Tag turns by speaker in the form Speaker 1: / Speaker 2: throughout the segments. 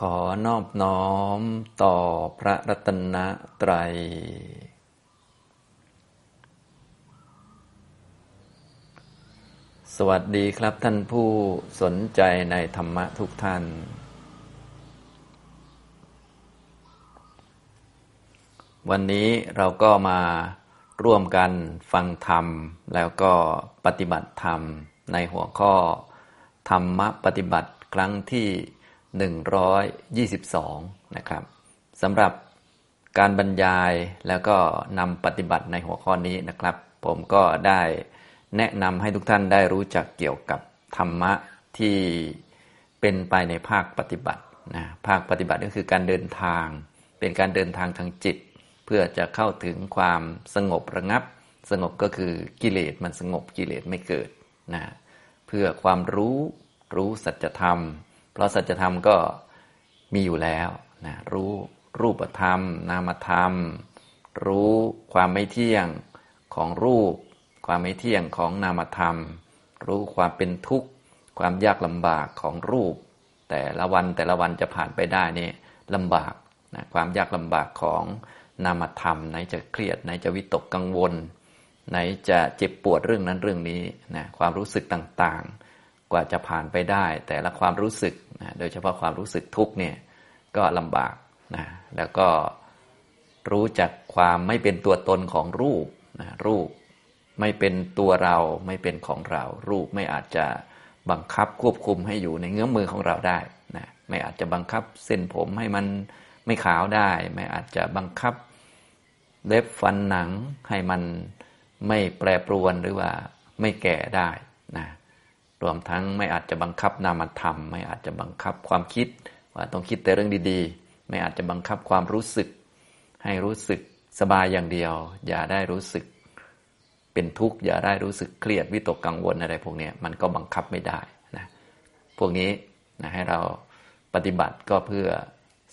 Speaker 1: ขอนอบน้อมต่อพระรัตนตรัย สวัสดีครับท่านผู้สนใจในธรรมะทุกท่าน วันนี้เราก็มาร่วมกันฟังธรรม แล้วก็ปฏิบัติธรรมในหัวข้อ ธรรมะปฏิบัติครั้งที่ 122 นะครับสำหรับการบรรยายแล้วก็นำปฏิบัติในหัวข้อนี้นะครับ ผมก็ได้แนะนำให้ทุกท่านได้รู้จักเกี่ยวกับธรรมะที่เป็นไปในภาคปฏิบัตินะภาคปฏิบัติก็คือการเดินทาง เป็นการเดินทางทางจิต เพื่อจะเข้าถึงความสงบระงับ สงบก็คือกิเลสมันสงบกิเลสไม่เกิดนะเพื่อความรู้รู้สัจธรรม เพราะสัจธรรมก็มีอยู่แล้วนะรู้รูปธรรม นามธรรม รู้ความไม่เที่ยงของรูป ความไม่เที่ยงของนามธรรม รู้ความเป็นทุกข์ ความยากลำบากของรูป แต่ละวันแต่ละวันจะผ่านไปได้นี่ลำบากนะความยากลำบากของนามธรรม ไหนจะเครียดไหนจะวิตกกังวล ไหนจะเจ็บปวดเรื่องนั้นเรื่องนี้นะความรู้สึกต่างๆ ว่าจะผ่านไปได้ แต่ละความรู้สึกนะโดยเฉพาะความรู้สึกทุกเนี่ยก็ลำบากนะแล้วก็รู้จักความไม่เป็นตัวตนของรูปนะรูปไม่เป็นตัวเราไม่เป็นของเรา รูปไม่อาจจะบังคับควบคุมให้อยู่ในเงื้อมมือของเราได้นะไม่อาจจะบังคับเส้นผมให้มันไม่ขาวได้ ไม่อาจจะบังคับเล็บฟันหนังให้มันไม่แปรปรวนหรือว่าไม่แก่ได้ รวมทั้งไม่อาจจะบังคับนามธรรม ไม่อาจจะบังคับความคิด ว่าต้องคิดแต่เรื่องดีๆ ไม่อาจจะบังคับความรู้สึก ให้รู้สึกสบายอย่างเดียว อย่าได้รู้สึก เป็นทุกข์อย่าได้รู้สึกเครียดวิตกกังวลอะไรพวกนี้มันก็บังคับไม่ได้นะพวกนี้นะให้เราปฏิบัติก็เพื่อ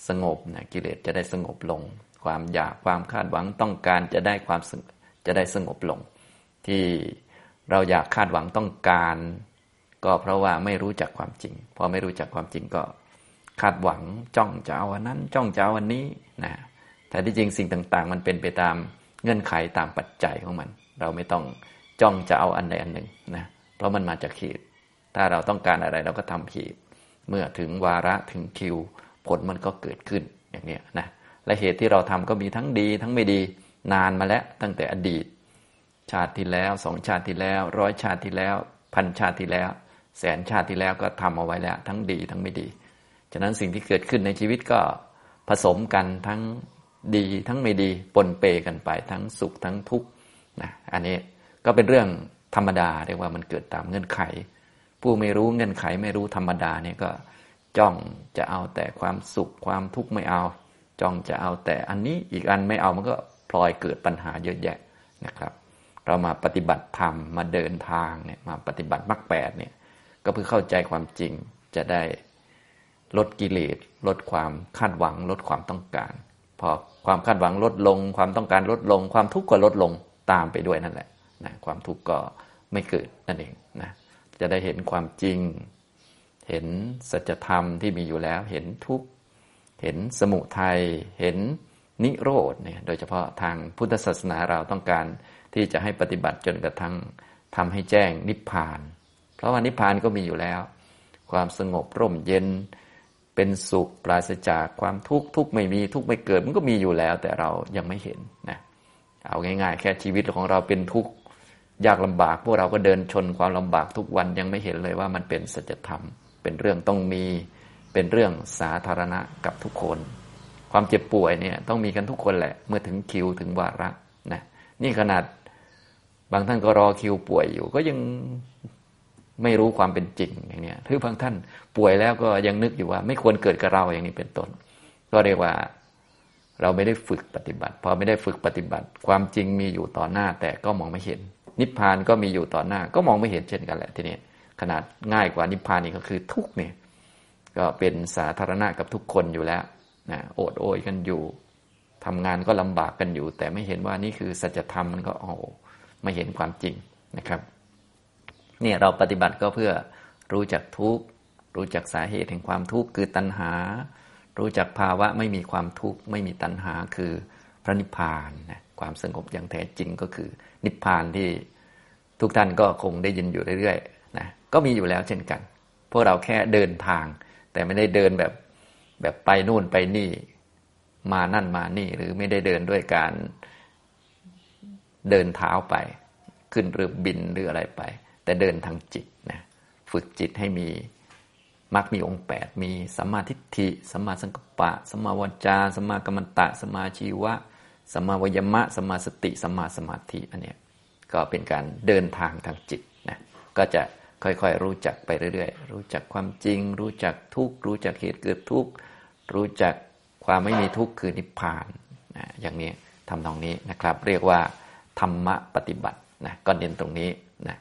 Speaker 1: สงบนะกิเลสจะได้สงบลง ความอยากความคาดหวังต้องการจะได้ความจะได้สงบลง ที่เราอยากคาดหวังต้องการ ก็เพราะว่าไม่รู้จักความจริง พอไม่รู้จักความจริงก็คาดหวังจ้องจะเอาวันนั้น จ้องจะเอาวันนี้นะแต่ที่จริงสิ่งต่าง ๆ มันเป็นไปตามเงื่อนไขตามปัจจัยของมัน เราไม่ต้องจ้องจะเอาอันใดอันหนึ่งนะเพราะมันมาจากขีด ถ้าเราต้องการอะไรเราก็ทำขีด เมื่อถึงวาระถึงคิว ผลมันก็เกิดขึ้นอย่างนี้นะและเหตุที่เราทำก็มีทั้งดีทั้งไม่ดีนานมาแล้วตั้งแต่อดีต ชาติที่แล้วสองชาติที่แล้ว ร้อยชาติที่แล้ว พันชาติที่แล้ว แสนชาติที่แล้วก็ทำเอาไว้แล้ว ทั้งดีทั้งไม่ดี ฉะนั้นสิ่งที่เกิดขึ้นในชีวิตก็ผสมกันทั้งดีทั้งไม่ดีปนเปกันไป ทั้งสุขทั้งทุกข์นะอันนี้ก็เป็นเรื่องธรรมดาเรียกว่ามันเกิดตามเงื่อนไข ผู้ไม่รู้เงื่อนไขไม่รู้ธรรมดาเนี่ยก็จ้องจะเอาแต่ความสุขความทุกข์ไม่เอา จ้องจะเอาแต่อันนี้อีกอันไม่เอามันก็พลอยเกิดปัญหาเยอะแยะนะครับ เรามาปฏิบัติธรรมมาเดินทางเนี่ยมาปฏิบัติมรรคแปดเนี่ย ก็เพื่อเข้าใจความจริงจะได้ลดกิเลสลดความคาดหวัง ลดความต้องการ พอความคาดหวังลดลง ความต้องการลดลง ความทุกข์ก็ลดลงตามไปด้วยนั่นแหละนะความทุกข์ก็ไม่เกิดนั่นเองนะจะได้เห็นความจริง เห็นสัจธรรมที่มีอยู่แล้ว เห็นทุกข์เห็นสมุทัยเห็นนิโรธเนี่ยโดยเฉพาะทางพุทธศาสนาเราต้องการที่จะให้ปฏิบัติจนกระทั่งทำให้แจ้งนิพพาน เพราะว่านิพพานก็มีอยู่แล้ว ความสงบร่มเย็น เป็นสุขปราศจากความทุกข์ทุกไม่มีทุกไม่เกิดมันก็มีอยู่แล้ว แต่เรายังไม่เห็นนะเอาง่าย ๆ แค่ชีวิตของเราเป็นทุกข์ยากลำบาก พวกเราก็เดินชนความลำบากทุกวันยังไม่เห็นเลยว่ามันเป็นสัจธรรม เป็นเรื่องต้องมีเป็นเรื่องสาธารณะกับทุกคน ความเจ็บป่วยเนี่ยต้องมีกันทุกคนแหละ เมื่อถึงคิวถึงวาระนะนี่ขนาดบางท่านก็รอคิวป่วยอยู่ ก็ยัง ไม่รู้ความเป็นจริงอย่างนี้หรือบางท่านป่วยแล้วก็ยังนึกอยู่ว่า ไม่ควรเกิดกับเราอย่างนี้เป็นต้น ก็เรียกว่าเราไม่ได้ฝึกปฏิบัติ พอไม่ได้ฝึกปฏิบัติ ความจริงมีอยู่ต่อหน้าแต่ก็มองไม่เห็น นิพพานก็มีอยู่ต่อหน้า ก็มองไม่เห็นเช่นกันแหละทีนี้ขนาดง่ายกว่านิพพานนี่ก็คือทุกเนี่ยก็เป็นสาธารณะกับทุกคนอยู่แล้วนะโอดโอยกันอยู่ทำงานก็ลำบากกันอยู่ แต่ไม่เห็นว่านี่คือสัจธรรมมันก็โอ้ไม่เห็นความจริงนะครับ เนี่ยเราปฏิบัติก็เพื่อรู้จักทุกข์รู้จักสาเหตุแห่งความทุกข์คือตัณหา รู้จักภาวะไม่มีความทุกข์ไม่มีตัณหาคือพระนิพพานนะความสงบอย่างแท้จริงก็คือ นิพพานที่ทุกท่านก็คงได้ยินอยู่เรื่อยๆนะก็มีอยู่แล้วเช่นกัน พวกเราแค่เดินทาง แต่ไม่ได้เดินแบบแบบไปนู่นไปนี่มานั่นมานี่หรือไม่ได้เดินด้วยการเดินเท้าไป ขึ้นเรือบินหรืออะไรไป แต่เดินทางจิตนะฝึกจิตให้มีมักมีองค์แปดมีสัมมาทิฏฐิสัมมาสังกัปปะสัมมาวจาสัมมากัมมันตะสัมมาชีวะสัมมาวยมะสัมมาสติสัมมาสมาธิอันนี้ก็เป็นการเดินทางทางจิตนะก็จะค่อยๆ รู้จักไปเรื่อยๆ รู้จักความจริง รู้จักทุกข์รู้จักเหตุเกิดทุกข์รู้จักความไม่มีทุกข์คือนิพพานนะอย่างนี้ทำตรงนี้นะครับ เรียกว่าธรรมะปฏิบัตินะก็เน้นตรงนี้นะ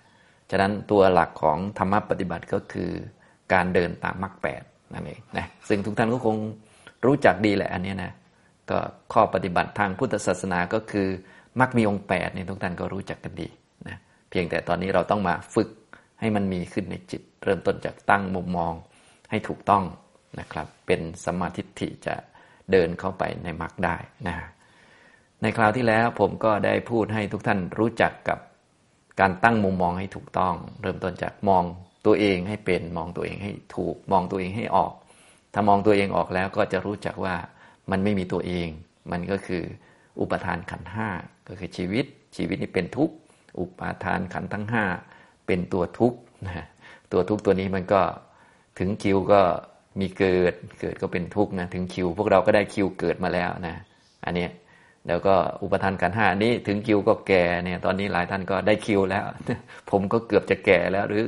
Speaker 1: ฉะนั้นตัวหลักของธรรมะปฏิบัติก็คือการเดินตามมรรคแปดนั่นเองนะซึ่งทุกท่านก็คงรู้จักดีแหละอันนี้นะก็ข้อปฏิบัติทางพุทธศาสนาก็คือมรรคมีองค์แปดนี่ทุกท่านก็รู้จักกันดีนะเพียงแต่ตอนนี้เราต้องมาฝึกให้มันมีขึ้นในจิต เริ่มต้นจากตั้งมุมมองให้ถูกต้องนะครับ เป็นสมาธิิจะเดินเข้าไปในมรรคได้นะในคราวที่แล้วผมก็ได้พูดให้ทุกท่านรู้จักกับ การตั้งมุมมองให้ถูกต้อง เริ่มต้นจากมองตัวเองให้เป็นมองตัวเองให้ถูก มองตัวเองให้ออก ถ้ามองตัวเองออกแล้วก็จะรู้จักว่ามันไม่มีตัวเอง มันก็คืออุปทานขันห้าก็คือชีวิต ชีวิตนี้เป็นทุกข์อุปาทานขันทั้งห้าเป็นตัวทุกข์นะตัวทุกข์ตัวนี้มันก็ถึงคิวก็มีเกิด เกิดก็เป็นทุกข์นะถึงคิว พวกเราก็ได้คิวเกิดมาแล้วนะ อันนี้ แล้วก็อุปทานขันห้านี้ถึงคิวก็แก่เนี่ย ตอนนี้หลายท่านก็ได้คิวแล้ว ผมก็เกือบจะแก่แล้ว หรือ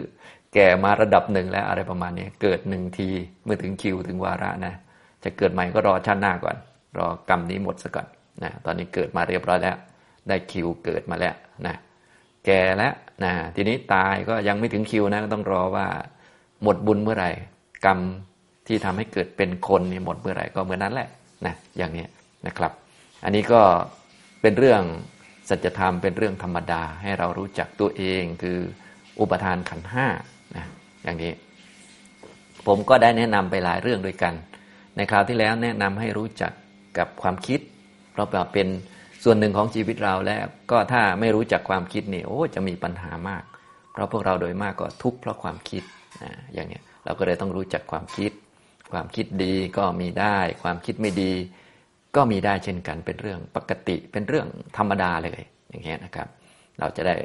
Speaker 1: แก่มาระดับหนึ่งแล้วอะไรประมาณนี้เกิดหนึ่งทีเมื่อถึงคิวถึงวาระนะจะเกิดใหม่ก็รอชาติหน้าก่อน รอกรรมนี้หมดซะก่อนนะตอนนี้เกิดมาเรียบร้อยแล้ว ได้คิวเกิดมาแล้วนะแก่แล้วนะทีนี้ตายก็ยังไม่ถึงคิวนะต้องรอว่า หมดบุญเมื่อไหร่ กรรมที่ทำให้เกิดเป็นคนนี่หมดเมื่อไหร่ก็เมื่อนั้นแหละนะอย่างนี้นะครับ อันนี้ก็เป็นเรื่องสัจธรรมเป็นเรื่องธรรมดาให้เรารู้จักตัวเองคืออุปทานขันห้านะอย่างนี้ ผมก็ได้แนะนำไปหลายเรื่องด้วยกัน ในคราวที่แล้วแนะนำให้รู้จักกับความคิด เพราะเป็นส่วนหนึ่งของชีวิตเราแล้วก็ถ้าไม่รู้จักความคิดนี่โอ้จะมีปัญหามาก เพราะพวกเราโดยมากก็ทุกข์เพราะความคิดนะอย่างนี้เราก็เลยต้องรู้จักความคิด ความคิดดีก็มีได้ ความคิดไม่ดี ก็มีได้เช่นกันเป็นเรื่องปกติเป็นเรื่องธรรมดาเลยอย่างเงี้ยนะครับ เราจะได้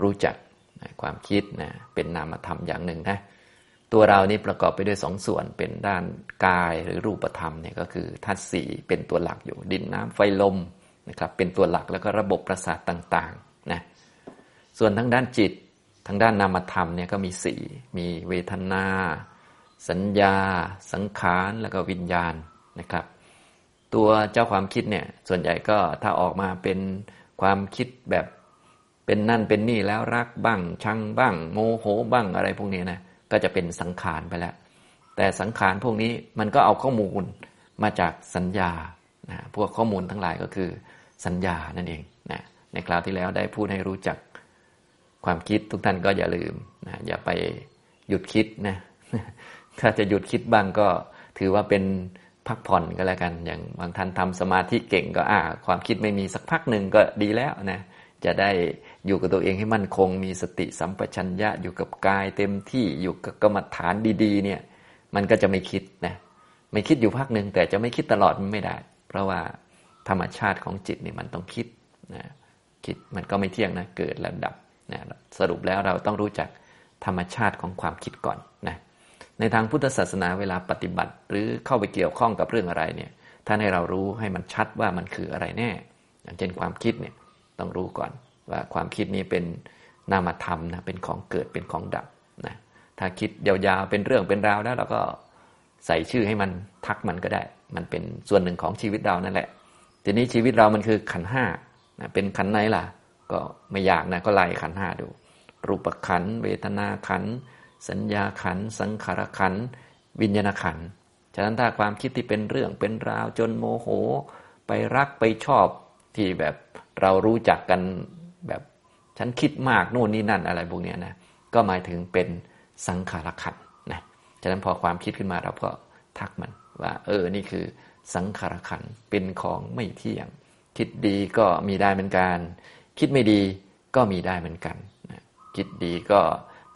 Speaker 1: รู้จักความคิดนะเป็นนามธรรมอย่างหนึ่งนะตัวเรานี่ประกอบไปด้วยสองส่วนเป็นด้านกายหรือรูปธรรมเนี่ยก็คือธาตุสี่เป็นตัวหลักอยู่ดินน้ำไฟลมนะครับเป็นตัวหลักแล้วก็ระบบประสาทต่างๆนะส่วนทางด้านจิตทางด้านนามธรรมเนี่ยก็มีสี่มีเวทนา สัญญา สังขารแล้วก็วิญญาณนะครับ ตัวเจ้าความคิดเนี่ย ส่วนใหญ่ก็ถ้าออกมาเป็นความคิดแบบเป็นนั่นเป็นนี่แล้วรักบ้าง ชังบ้าง โมโหบ้างอะไรพวกนี้นะก็จะเป็นสังขารไปแล้ว แต่สังขารพวกนี้มันก็เอาข้อมูลมาจากสัญญานะพวกข้อมูลทั้งหลายก็คือสัญญานั่นเองนะในคราวที่แล้วได้พูดให้รู้จักความคิดทุกท่านก็อย่าลืมนะอย่าไปหยุดคิดนะถ้าจะหยุดคิดบ้างก็ถือว่าเป็น พักผ่อนก็แล้วกัน อย่างบางท่านทำสมาธิเก่งก็อ่า ความคิดไม่มีสักพักหนึ่งก็ดีแล้วนะจะได้อยู่กับตัวเองให้มั่นคง มีสติสัมปชัญญะอยู่กับกายเต็มที่อยู่กับกรรมฐานดีๆ เนี่ย มันก็จะไม่คิดนะไม่คิดอยู่พักหนึ่งแต่จะไม่คิดตลอดมันไม่ได้ เพราะว่าธรรมชาติของจิตนี่มันต้องคิดนะคิดมันก็ไม่เที่ยงนะเกิดระดับนะสรุปแล้วเราต้องรู้จักธรรมชาติของความคิดก่อนนะ ในทางพุทธศาสนาเวลาปฏิบัติ หรือเข้าไปเกี่ยวข้องกับเรื่องอะไรเนี่ยท่านให้เรารู้ให้มันชัดว่ามันคืออะไรแน่ อย่างเช่นความคิดเนี่ยต้องรู้ก่อนว่าความคิดนี้เป็นนามธรรมนะเป็นของเกิดเป็นของดับนะถ้าคิดยาวๆเป็นเรื่องเป็นราวแล้วเราก็ใส่ชื่อให้มันทักมันก็ได้ มันเป็นส่วนหนึ่งของชีวิตเรานั่นแหละ ทีนี้ชีวิตเรามันคือขันห้านะเป็นขันไหนล่ะ ก็ไม่อยากนะก็ไล่ขันห้าดู รูปขันเวทนาขัน สัญญาขัน สังขารขัน วิญญาณขัน ฉะนั้นถ้าความคิดที่เป็นเรื่องเป็นราวจนโมโห ไปรักไปชอบที่แบบเรารู้จักกันแบบฉันคิดมากโน่นนี่นั่นอะไรพวกนี้นะก็หมายถึงเป็นสังขารขันนะฉะนั้นพอความคิดขึ้นมาเราก็ทักมันว่า เออนี่คือสังขารขันเป็นของไม่เที่ยง คิดดีก็มีได้เหมือนกัน คิดไม่ดีก็มีได้เหมือนกัน คิดดีก็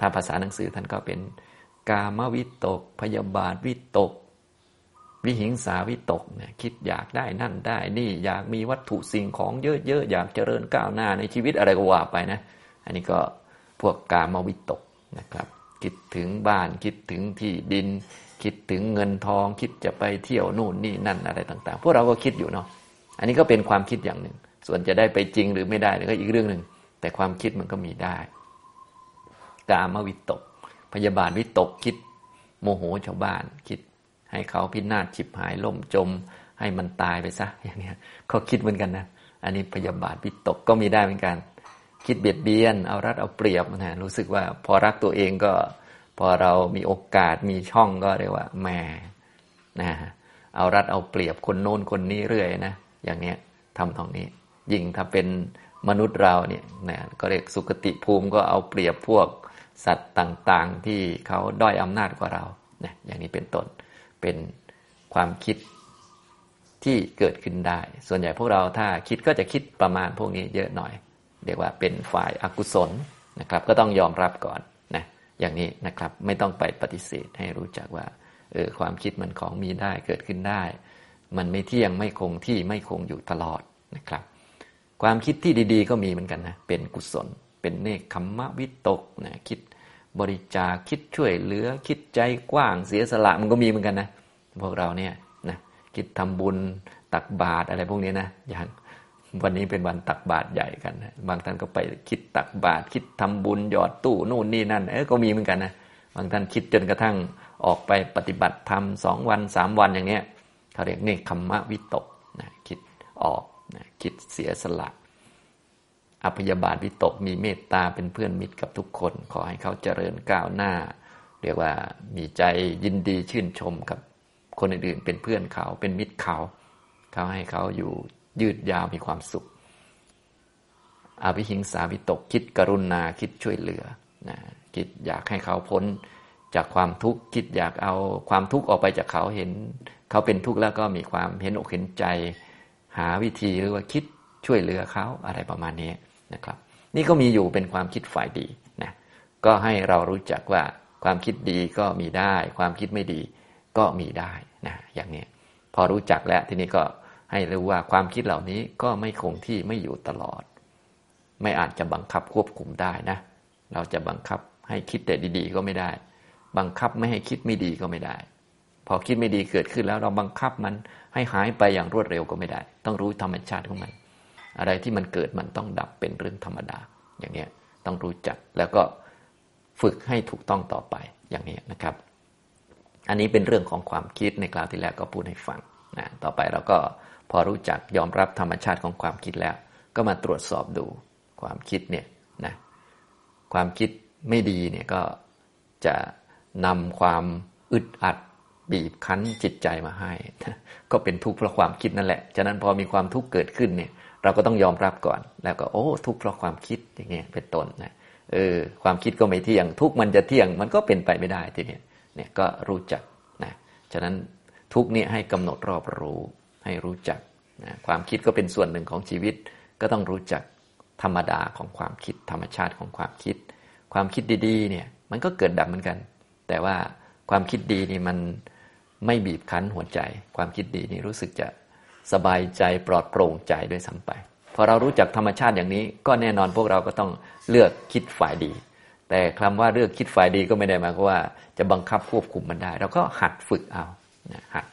Speaker 1: ถ้าภาษาหนังสือท่านก็เป็น กามวิตก พยาบาทวิตก วิหิงสาวิตกเนี่ยคิดอยากได้นั่นได้ นี่อยากมีวัตถุสิ่งของเยอะๆอยากเจริญก้าวหน้าในชีวิตอะไรก็ว่าไปนะ อันนี้ก็พวกกามวิตกนะครับ คิดถึงบ้านคิดถึงที่ดิน คิดถึงเงินทอง คิดจะไปเที่ยวนู่นนี่นั่นอะไรต่าง ๆ พวกเราก็คิดอยู่เนาะอันนี้ก็เป็นความคิดอย่างหนึ่ง ส่วนจะได้ไปจริงหรือไม่ได้ก็อีกเรื่องหนึ่งแต่ความคิดมันก็มีได้ กามวิตก พยาบาทวิตกคิด โมโหชาวบ้านคิด ให้เขาพินาศฉิบหายล่มจม ให้มันตายไปซะอย่างเนี้ยเขาคิดเหมือนกันนะอันนี้พยาบาทวิตกก็มีได้เหมือนกัน คิดเบียดเบียน เอารัดเอาเปรียบนะรู้สึกว่าพอรักตัวเองก็ พอเรามีโอกาสมีช่องก็เรียกว่าแหมนะเอารัดเอาเปรียบคนโน้นคนนี้เรื่อยนะอย่างเนี้ยทำตรงนี้ ยิ่งถ้าเป็นมนุษย์เราเนี่ยนะก็เรียกสุคติภูมิก็เอาเปรียบพวก สัตว์ต่างๆ ที่เขาด้อยอำนาจกว่าเรานะอย่างนี้เป็นต้นเป็นความคิดที่เกิดขึ้นได้ ส่วนใหญ่พวกเราถ้าคิดก็จะคิดประมาณพวกนี้เยอะหน่อย เรียกว่าเป็นฝ่ายอากุศลนะครับ ก็ต้องยอมรับก่อนนะอย่างนี้นะครับไม่ต้องไปปฏิเสธให้รู้จักว่าเออความคิดมันของมีได้เกิดขึ้นได้ มันไม่เที่ยงไม่คงที่ไม่คงอยู่ตลอดนะครับ ความคิดที่ดี ๆ ก็มีเหมือนกันนะเป็นกุศล เป็นเนคขมมะวิตกนะคิด บริจาคคิดช่วยเหลือคิดใจกว้างเสียสละมันก็มีเหมือนกันนะพวกเราเนี่ยนะคิดทำบุญตักบาตรอะไรพวกนี้นะอย่างวันนี้เป็นวันตักบาตรใหญ่กันนะบางท่านก็ไปคิดตักบาตรคิดทำบุญหยอดตู้นู่นนี่นั่นเออก็มีเหมือนกันนะบางท่านคิดจนกระทั่งออกไปปฏิบัติธรรมสองวันสามวันอย่างเนี้ยเขาเรียกเนคขมมะวิตกนะคิดออกนะคิดเสียสละ อภยาบาทวิตกมีเมตตาเป็นเพื่อนมิตรกับทุกคน ขอให้เขาเจริญก้าวหน้า เรียกว่ามีใจยินดีชื่นชมกับคนอื่นๆเป็นเพื่อนเขาเป็นมิตรเขา เขาให้เขาอยู่ยืดยาวมีความสุข อภิหิงสาวิตกคิดกรุณาคิดช่วยเหลือนะคิดอยากให้เขาพ้นจากความทุกข์คิดอยากเอาความทุกข์ออกไปจากเขาเห็น เขาเป็นทุกข์แล้วก็มีความเห็นอกเห็นใจ หาวิธีหรือว่าคิดช่วยเหลือเขาอะไรประมาณนี้ นะครับ นี่ก็มีอยู่เป็นความคิดฝ่ายดีนะก็ให้เรารู้จักว่าความคิดดีก็มีได้ ความคิดไม่ดีก็มีได้นะอย่างนี้พอรู้จักแล้วทีนี้ก็ให้รู้ว่าความคิดเหล่านี้ก็ไม่คงที่ไม่อยู่ตลอด ไม่อาจจะบังคับควบคุมได้นะ เราจะบังคับให้คิดแต่ดีๆ ก็ไม่ได้ บังคับไม่ให้คิดไม่ดีก็ไม่ได้ พอคิดไม่ดีเกิดขึ้นแล้วเราบังคับมันให้หายไปอย่างรวดเร็วก็ไม่ได้ ต้องรู้ธรรมชาติของมัน อะไรที่มันเกิดมันต้องดับเป็นเรื่องธรรมดา อย่างนี้ต้องรู้จักแล้วก็ฝึกให้ถูกต้องต่อไปอย่างนี้นะครับ อันนี้เป็นเรื่องของความคิดในคราวที่แล้วก็พูดให้ฟังนะต่อไปเราก็พอรู้จักยอมรับธรรมชาติของความคิดแล้ว ก็มาตรวจสอบดูความคิดเนี่ยนะความคิดไม่ดีเนี่ยก็จะนำความอึดอัดบีบคั้นจิตใจมาให้ ก็เป็นทุกข์เพราะความคิดนั่นแหละ ฉะนั้นพอมีความทุกข์เกิดขึ้นเนี่ย เราก็ต้องยอมรับก่อน แล้วก็โอ้ทุกข์เพราะความคิดอย่างเงี้ยเป็นต้นนะเออความคิดก็ไม่เที่ยง ทุกมันจะเที่ยงมันก็เป็นไปไม่ได้ทีนี้เนี่ยก็รู้จักนะฉะนั้นทุกเนี่ยให้กำหนดรอบรู้ให้รู้จักนะความคิดก็เป็นส่วนหนึ่งของชีวิต ก็ต้องรู้จักธรรมดาของความคิด ธรรมชาติของความคิด ความคิดดีๆเนี่ยมันก็เกิดดับเหมือนกัน แต่ว่าความคิดดีนี่มันไม่บีบคั้นหัวใจ ความคิดดีนี่รู้สึกจะ สบายใจปลอดโปร่งใจด้วยซ้าไปพอเรารู้จักธรรมชาติอย่างนี้ ก็แน่นอนพวกเราก็ต้องเลือกคิดฝ่ายดี แต่คำว่าเลือกคิดฝ่ายดีก็ไม่ได้หมายความว่าจะบังคับควบคุมมันได้ เราก็หัดฝึกเอาหัด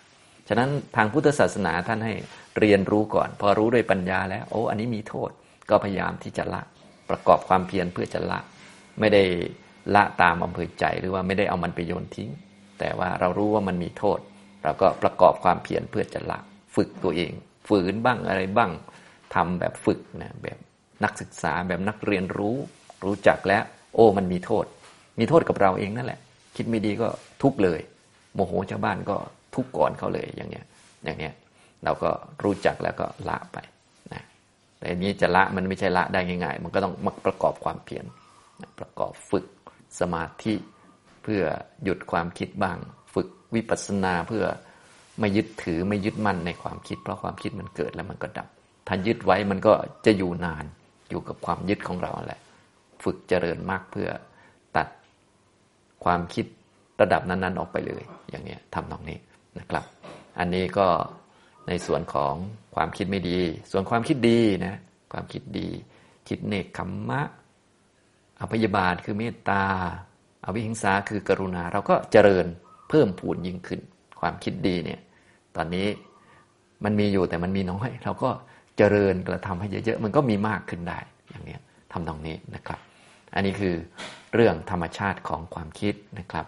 Speaker 1: ฉะนั้นทางพุทธศาสนาท่านให้เรียนรู้ก่อน พอรู้ด้วยปัญญาแล้ว โอ้อันนี้มีโทษก็พยายามที่จะละประกอบความเพียรเพื่อจะละ ไม่ได้ละตามอำเภอใจหรือว่าไม่ได้เอามันไปโยนทิ้ง แต่ว่าเรารู้ว่ามันมีโทษ เราก็ประกอบความเพียรเพื่อจะละ ฝึกตัวเอง ฝืนบ้างอะไรบ้างทำแบบฝึกนะแบบนักศึกษาแบบนักเรียนรู้ รู้จักแล้ว โอ้มันมีโทษ มีโทษกับเราเองนั่นแหละ คิดไม่ดีก็ทุกเลย โมโหชาวบ้านก็ทุกก่อนเขาเลยอย่างเนี้ยอย่างเนี้ยเราก็รู้จักแล้วก็ละไปนะแต่นี้จะละมันไม่ใช่ละได้ง่าย ๆ มันก็ต้องมาประกอบความเพียรประกอบฝึกสมาธิเพื่อหยุดความคิดบ้าง ฝึกวิปัสสนาเพื่อ ไม่ยึดถือไม่ยึดมั่นในความคิด เพราะความคิดมันเกิดแล้วมันก็ดับ ถ้ายึดไว้มันก็จะอยู่นานอยู่กับความยึดของเราแหละ ฝึกเจริญมากเพื่อตัดความคิดระดับนั้น ๆ ออกไปเลย อย่างนี้ทำตรงนี้นะครับ อันนี้ก็ในส่วนของความคิดไม่ดี ส่วนความคิดดีนะ ความคิดดี คิดเนคขมมะอภิยบาทคือเมตตาอวิหิงสาคือกรุณา เราก็เจริญเพิ่มพูนยิ่งขึ้น ความคิดดีเนี่ย ตอนนี้มันมีอยู่แต่มันมีน้อย เราก็เจริญกระทำให้เยอะๆมันก็มีมากขึ้นได้อย่างนี้ทำตรงนี้นะครับ อันนี้คือเรื่องธรรมชาติของความคิดนะครับ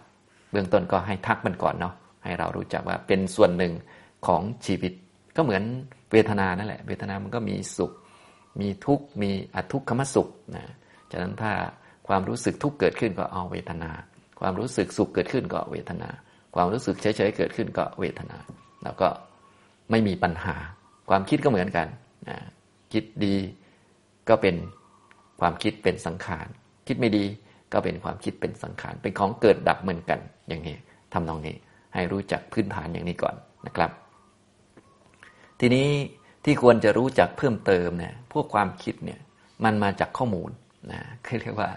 Speaker 1: เบื้องต้นก็ให้ทักมันก่อนเนาะให้เรารู้จักว่าเป็นส่วนหนึ่งของชีวิต ก็เหมือนเวทนานั่นแหละ เวทนามันก็มีสุข มีทุกข์มีอทุกขมสุขนะจากนั้นถ้าความรู้สึกทุกข์เกิดขึ้นก็เอาเวทนา ความรู้สึกสุขเกิดขึ้นก็เวทนา ความรู้สึกเฉยๆเกิดขึ้นก็เวทนา แล้วก็ไม่มีปัญหา ความคิดก็เหมือนกันนะคิดดีก็เป็นความคิดเป็นสังขาร คิดไม่ดีก็เป็นความคิดเป็นสังขาร เป็นของเกิดดับเหมือนกันอย่างนี้ทำนองนี้ให้รู้จักพื้นฐานอย่างนี้ก่อนนะครับ ทีนี้ที่ควรจะรู้จักเพิ่มเติมเนี่ยพวกความคิดเนี่ยมันมาจากข้อมูลนะคือเรียกว่า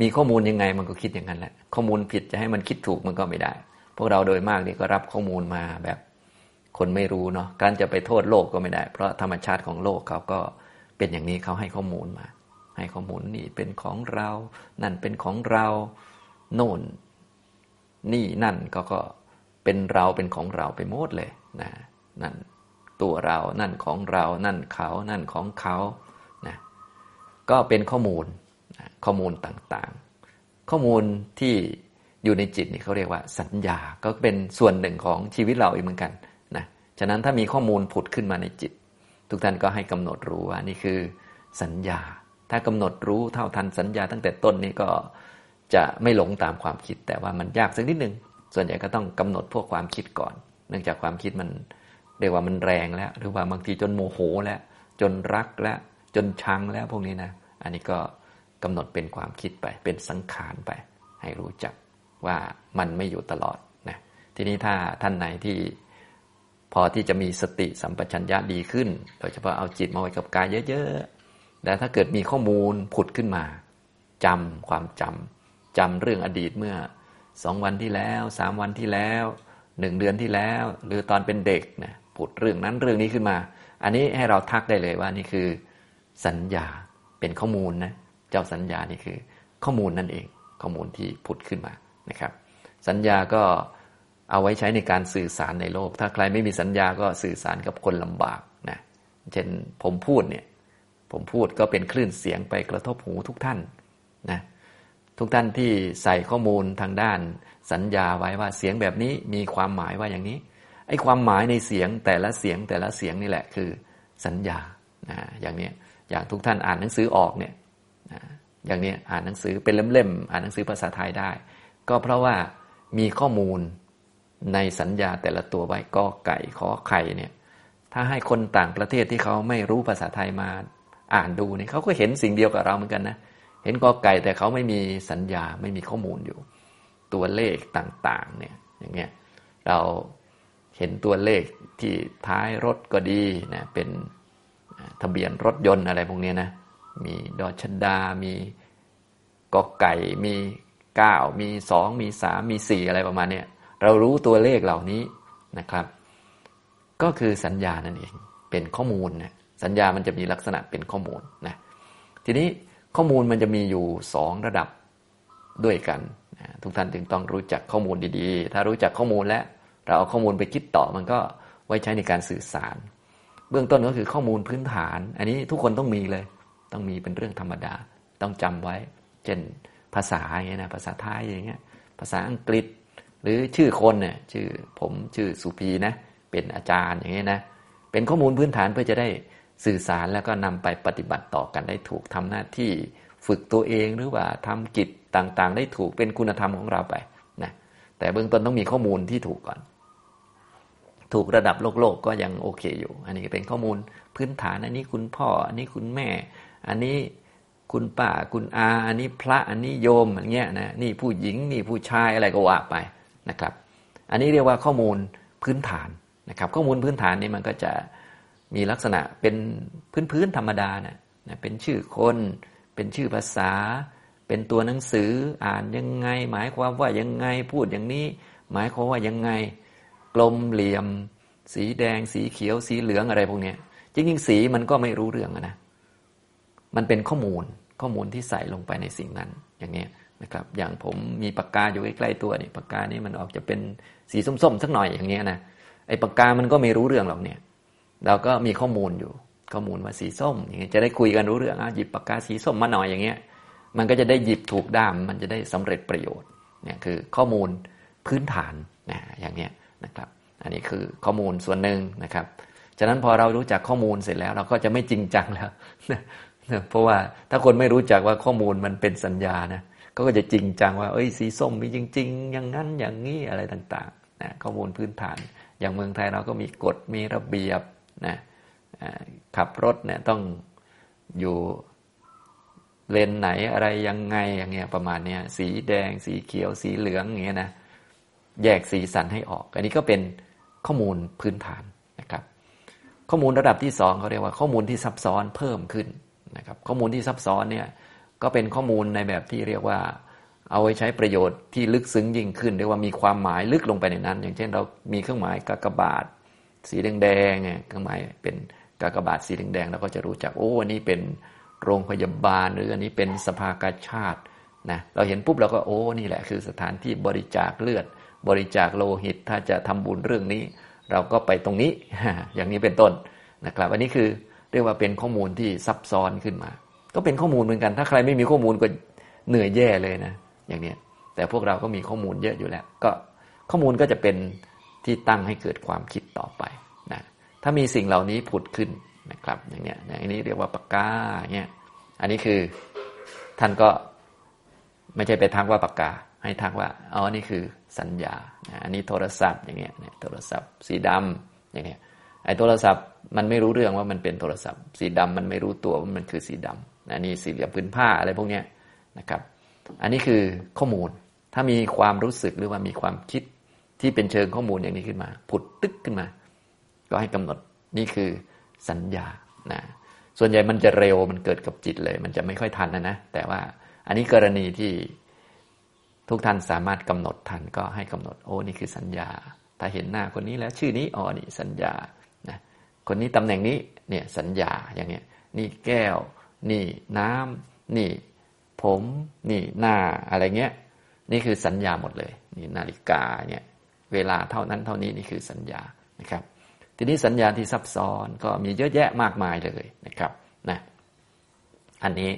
Speaker 1: มีข้อมูลยังไงมันก็คิดอย่างนั้นแหละข้อมูลผิดจะให้มันคิดถูกมันก็ไม่ได้ พวกเราโดยมากนี่ก็รับข้อมูลมาแบบ คนไม่รู้เนาะการจะไปโทษโลกก็ไม่ได้ เพราะธรรมชาติของโลกเขาก็เป็นอย่างนี้เขาให้ข้อมูลมา ให้ข้อมูลนี่เป็นของเรา นั่นเป็นของเราโน่น นี่นั่นก็ก็เป็นเราเป็นของเราไปหมดเลยนะนั่นตัวเรานั่นของเรา นั่นเขา นั่นของเขานะก็เป็นข้อมูลข้อมูลต่างๆ ข้อมูลที่อยู่ในจิตนี่เขาเรียกว่าสัญญาก็เป็นส่วนหนึ่งของชีวิตเราเอีกเหมือนกัน ฉะนั้นถ้ามีข้อมูลผุดขึ้นมาในจิต ทุกท่านก็ให้กำหนดรู้ว่านี่คือสัญญา ถ้ากำหนดรู้เท่าทันสัญญาตั้งแต่ต้นนี้ก็จะไม่หลงตามความคิด แต่ว่ามันยากสักนิดหนึ่งส่วนใหญ่ก็ต้องกำหนดพวกความคิดก่อน เนื่องจากความคิดมันเรียกว่ามันแรงแล้ว หรือว่าบางทีจนโมโหแล้ว จนรักแล้ว จนชังแล้วพวกนี้นะ อันนี้ก็กำหนดเป็นความคิดไป เป็นสังขารไป ให้รู้จักว่ามันไม่อยู่ตลอดนะ ทีนี้ถ้าท่านไหนที่ พอที่จะมีสติสัมปชัญญะดีขึ้น โดยเฉพาะเอาจิตมาไว้กับกายเยอะๆแต่ถ้าเกิดมีข้อมูลผุดขึ้นมาจำความจำจำเรื่องอดีตเมื่อสองวันที่แล้วสามวันที่แล้วหนึ่งเดือนที่แล้ว หรือตอนเป็นเด็กนะผุดเรื่องนั้นเรื่องนี้ขึ้นมา อันนี้ให้เราทักได้เลยว่านี่คือ สัญญาเป็นข้อมูลนะเจ้าสัญญานี่คือ ข้อมูลนั่นเอง ข้อมูลที่ผุดขึ้นมานะครับ สัญญาก็ เอาไว้ใช้ในการสื่อสารในโลก ถ้าใครไม่มีสัญญาก็สื่อสารกับคนลำบากนะเช่นผมพูดเนี่ยผมพูดก็เป็นคลื่นเสียงไปกระทบหูทุกท่านนะทุกท่านที่ใส่ข้อมูลทางด้านสัญญาไว้ว่าเสียงแบบนี้มีความหมายว่าอย่างนี้ไอ้ความหมายในเสียงแต่ละเสียงแต่ละเสียงนี่แหละคือสัญญานะอย่างนี้อย่างทุกท่านอ่านหนังสือออกเนี่ยนะอย่างนี้อ่านหนังสือเป็นเล่มๆอ่านหนังสือภาษาไทยได้ ก็เพราะว่ามีข้อมูล ในสัญญาแต่ละตัวไว้กอไก่ขอไข่เนี่ย ถ้าให้คนต่างประเทศที่เขาไม่รู้ภาษาไทยมาอ่านดูเนี่ยเขาก็เห็นสิ่งเดียวกับเราเหมือนกันนะเห็นกอไก่แต่เขาไม่มีสัญญาไม่มีข้อมูลอยู่ ตัวเลขต่างๆเนี่ยอย่างเงี้ยเราเห็นตัวเลขที่ท้ายรถก็ดีนะเป็นทะเบียนรถยนต์อะไรพวกนี้นะมีดอชดา มีกอไก่ มีเก้ามีสองมีสามมีสี่อะไรประมาณเนี้ย เรารู้ตัวเลขเหล่านี้นะครับ ก็คือสัญญานั่นเองเป็นข้อมูลนะสัญญามันจะมีลักษณะเป็นข้อมูลนะทีนี้ข้อมูลมันจะมีอยู่สองระดับด้วยกันนะทุกท่านจึงต้องรู้จักข้อมูลดีๆ ถ้ารู้จักข้อมูลแล้ว เราเอาข้อมูลไปคิดต่อมันก็ไว้ใช้ในการสื่อสาร เบื้องต้นก็คือข้อมูลพื้นฐาน อันนี้ทุกคนต้องมีเลย ต้องมีเป็นเรื่องธรรมดา ต้องจำไว้ เช่นภาษาอย่างเงี้ยนะภาษาไทยอย่างเงี้ยภาษาอังกฤษ รือชื่อคนเนี่ยชื่อผมชื่อสุพีนะ เป็นอาจารย์อย่างนี้นะ เป็นข้อมูลพื้นฐานเพื่อจะได้สื่อสารแล้วก็นำไปปฏิบัติต่อกันได้ถูกทำหน้าที่ฝึกตัวเองหรือว่าทำกิจต่างๆ ได้ถูกเป็นคุณธรรมของเราไปนะแต่เบื้องต้นต้องมีข้อมูลที่ถูกก่อน ถูกระดับโลกโลกก็ยังโอเคอยู่ อันนี้เป็นข้อมูลพื้นฐานอันนี้คุณพ่อ อันนี้คุณแม่ อันนี้คุณป้าคุณอา อันนี้พระอันนี้โยมอย่างเงี้ยนะนี่ผู้หญิงนี่ผู้ชายอะไรก็ว่าไป นะครับ อันนี้เรียกว่าข้อมูลพื้นฐานนะครับ ข้อมูลพื้นฐานนี่มันก็จะมีลักษณะเป็นพื้นๆธรรมดานะนะเป็นชื่อคน เป็นชื่อภาษา เป็นตัวหนังสืออ่านยังไง หมายความว่ายังไงพูดอย่างนี้ หมายความว่ายังไง กลมเหลี่ยม สีแดง สีเขียว สีเหลืองอะไรพวกนี้จริงๆสีมันก็ไม่รู้เรื่องนะมันเป็นข้อมูลข้อมูลที่ใส่ลงไปในสิ่งนั้นอย่างนี้ นะครับ อย่างผมมีปากกาอยู่ใกล้ๆตัวนี่ปากกานี้มันออกจะเป็นสีส้มๆสักหน่อยอย่างเงี้ยนะไอ้ปากกามันก็ไม่รู้เรื่องหรอกเนี่ยเราก็มีข้อมูลอยู่ข้อมูลว่าสีส้มอย่างเงี้ยจะได้คุยกันรู้เรื่องอะหยิบปากกาสีส้มมาหน่อยอย่างเงี้ยมันก็จะได้หยิบถูกด้ามมันจะได้สำเร็จประโยชน์เนี่ยคือข้อมูลพื้นฐานนะอย่างเนี้ยนะครับ อันนี้คือข้อมูลส่วนหนึ่งนะครับ ฉะนั้นพอเรารู้จักข้อมูลเสร็จแล้ว เราก็จะไม่จริงจังแล้วเพราะว่าถ้าคนไม่รู้จักว่าข้อมูลมันเป็นสัญญานะ ก็จะจริงจังว่า เอ้ย สีส้มมีจริง ๆ อย่างนั้นอย่างนี้อะไรต่างๆนะข้อมูลพื้นฐาน อย่างเมืองไทยเราก็มีกฎมีระเบียบนะขับรถเนี่ยต้องอยู่เลนไหนอะไรยังไงอย่างเงี้ยประมาณเนี้ยสีแดง สีเขียว สีเหลืองอย่างเงี้ยนะแยกสีสันให้ออก อันนี้ก็เป็นข้อมูลพื้นฐานนะครับ ข้อมูลระดับที่สองเขาเรียกว่าข้อมูลที่ซับซ้อนเพิ่มขึ้นนะครับ ข้อมูลที่ซับซ้อนเนี่ย ก็เป็นข้อมูลในแบบที่เรียกว่า เอาไว้ใช้ประโยชน์ที่ลึกซึ้งยิ่งขึ้นเรียกว่ามีความหมายลึกลงไปในนั้น อย่างเช่น เรามีเครื่องหมายกากบาท สีแดงๆเครื่องหมายเป็นกากบาทสีแดงๆเราก็จะรู้จักโอ้อันนี้เป็นโรงพยาบาล หรืออันนี้เป็นสภากาชาตินะเราเห็นปุ๊บเราก็โอ้นี่แหละ คือสถานที่บริจาคเลือด บริจาคโลหิต ถ้าจะทำบุญเรื่องนี้ เราก็ไปตรงนี้อย่างนี้เป็นต้นนะครับ อันนี้คือเรียกว่าเป็นข้อมูลที่ซับซ้อนขึ้นมา ก็เป็นข้อมูลเหมือนกัน ถ้าใครไม่มีข้อมูลก็เหนื่อยแย่เลยนะ อย่างนี้แต่พวกเราก็มีข้อมูลเยอะอยู่แล้ว ก็ข้อมูลก็จะเป็นที่ตั้งให้เกิดความคิดต่อไปนะถ้ามีสิ่งเหล่านี้ผุดขึ้นนะครับ อย่างเนี้ยอย่างนี้เรียกว่าปากกาเนี้ยอันนี้คือท่านก็ไม่ใช่ไปทักว่าปากกา ให้ทักว่าอ๋อนี่คือสัญญาอันนี้โทรศัพท์อย่างเงี้ยโทรศัพท์สีดำอย่างเงี้ยไอ้โทรศัพท์มันไม่รู้เรื่องว่ามันเป็นโทรศัพท์ สีดำมันไม่รู้ตัวว่ามันคือสีดำ นะนี่สี่เหลี่ยมพื้นผ้าอะไรพวกนี้นะครับ อันนี้คือข้อมูล ถ้ามีความรู้สึกหรือว่ามีความคิดที่เป็นเชิงข้อมูลอย่างนี้ขึ้นมา ผุดตึกขึ้นมา ก็ให้กำหนดนี่คือสัญญานะส่วนใหญ่มันจะเร็วมันเกิดกับจิตเลย มันจะไม่ค่อยทันนะนะ แต่ว่าอันนี้กรณีที่ทุกท่านสามารถกำหนดทันก็ให้กำหนดโอ้นี่คือสัญญา ถ้าเห็นหน้าคนนี้แล้วชื่อนี้อ๋อนี่สัญญานะคนนี้ตำแหน่งนี้เนี่ยสัญญาอย่างเงี้ยนี่แก้ว นี่น้ำนี่ ผม นี่หน้าอะไรเงี้ย นี่คือสัญญาหมดเลย นี่นาฬิกาเนี่ยเวลาเท่านั้นเท่านี้นี่คือสัญญานะครับ ทีนี้สัญญาที่ซับซ้อนก็มีเยอะแยะมากมายเลยนะครับนะอันนี้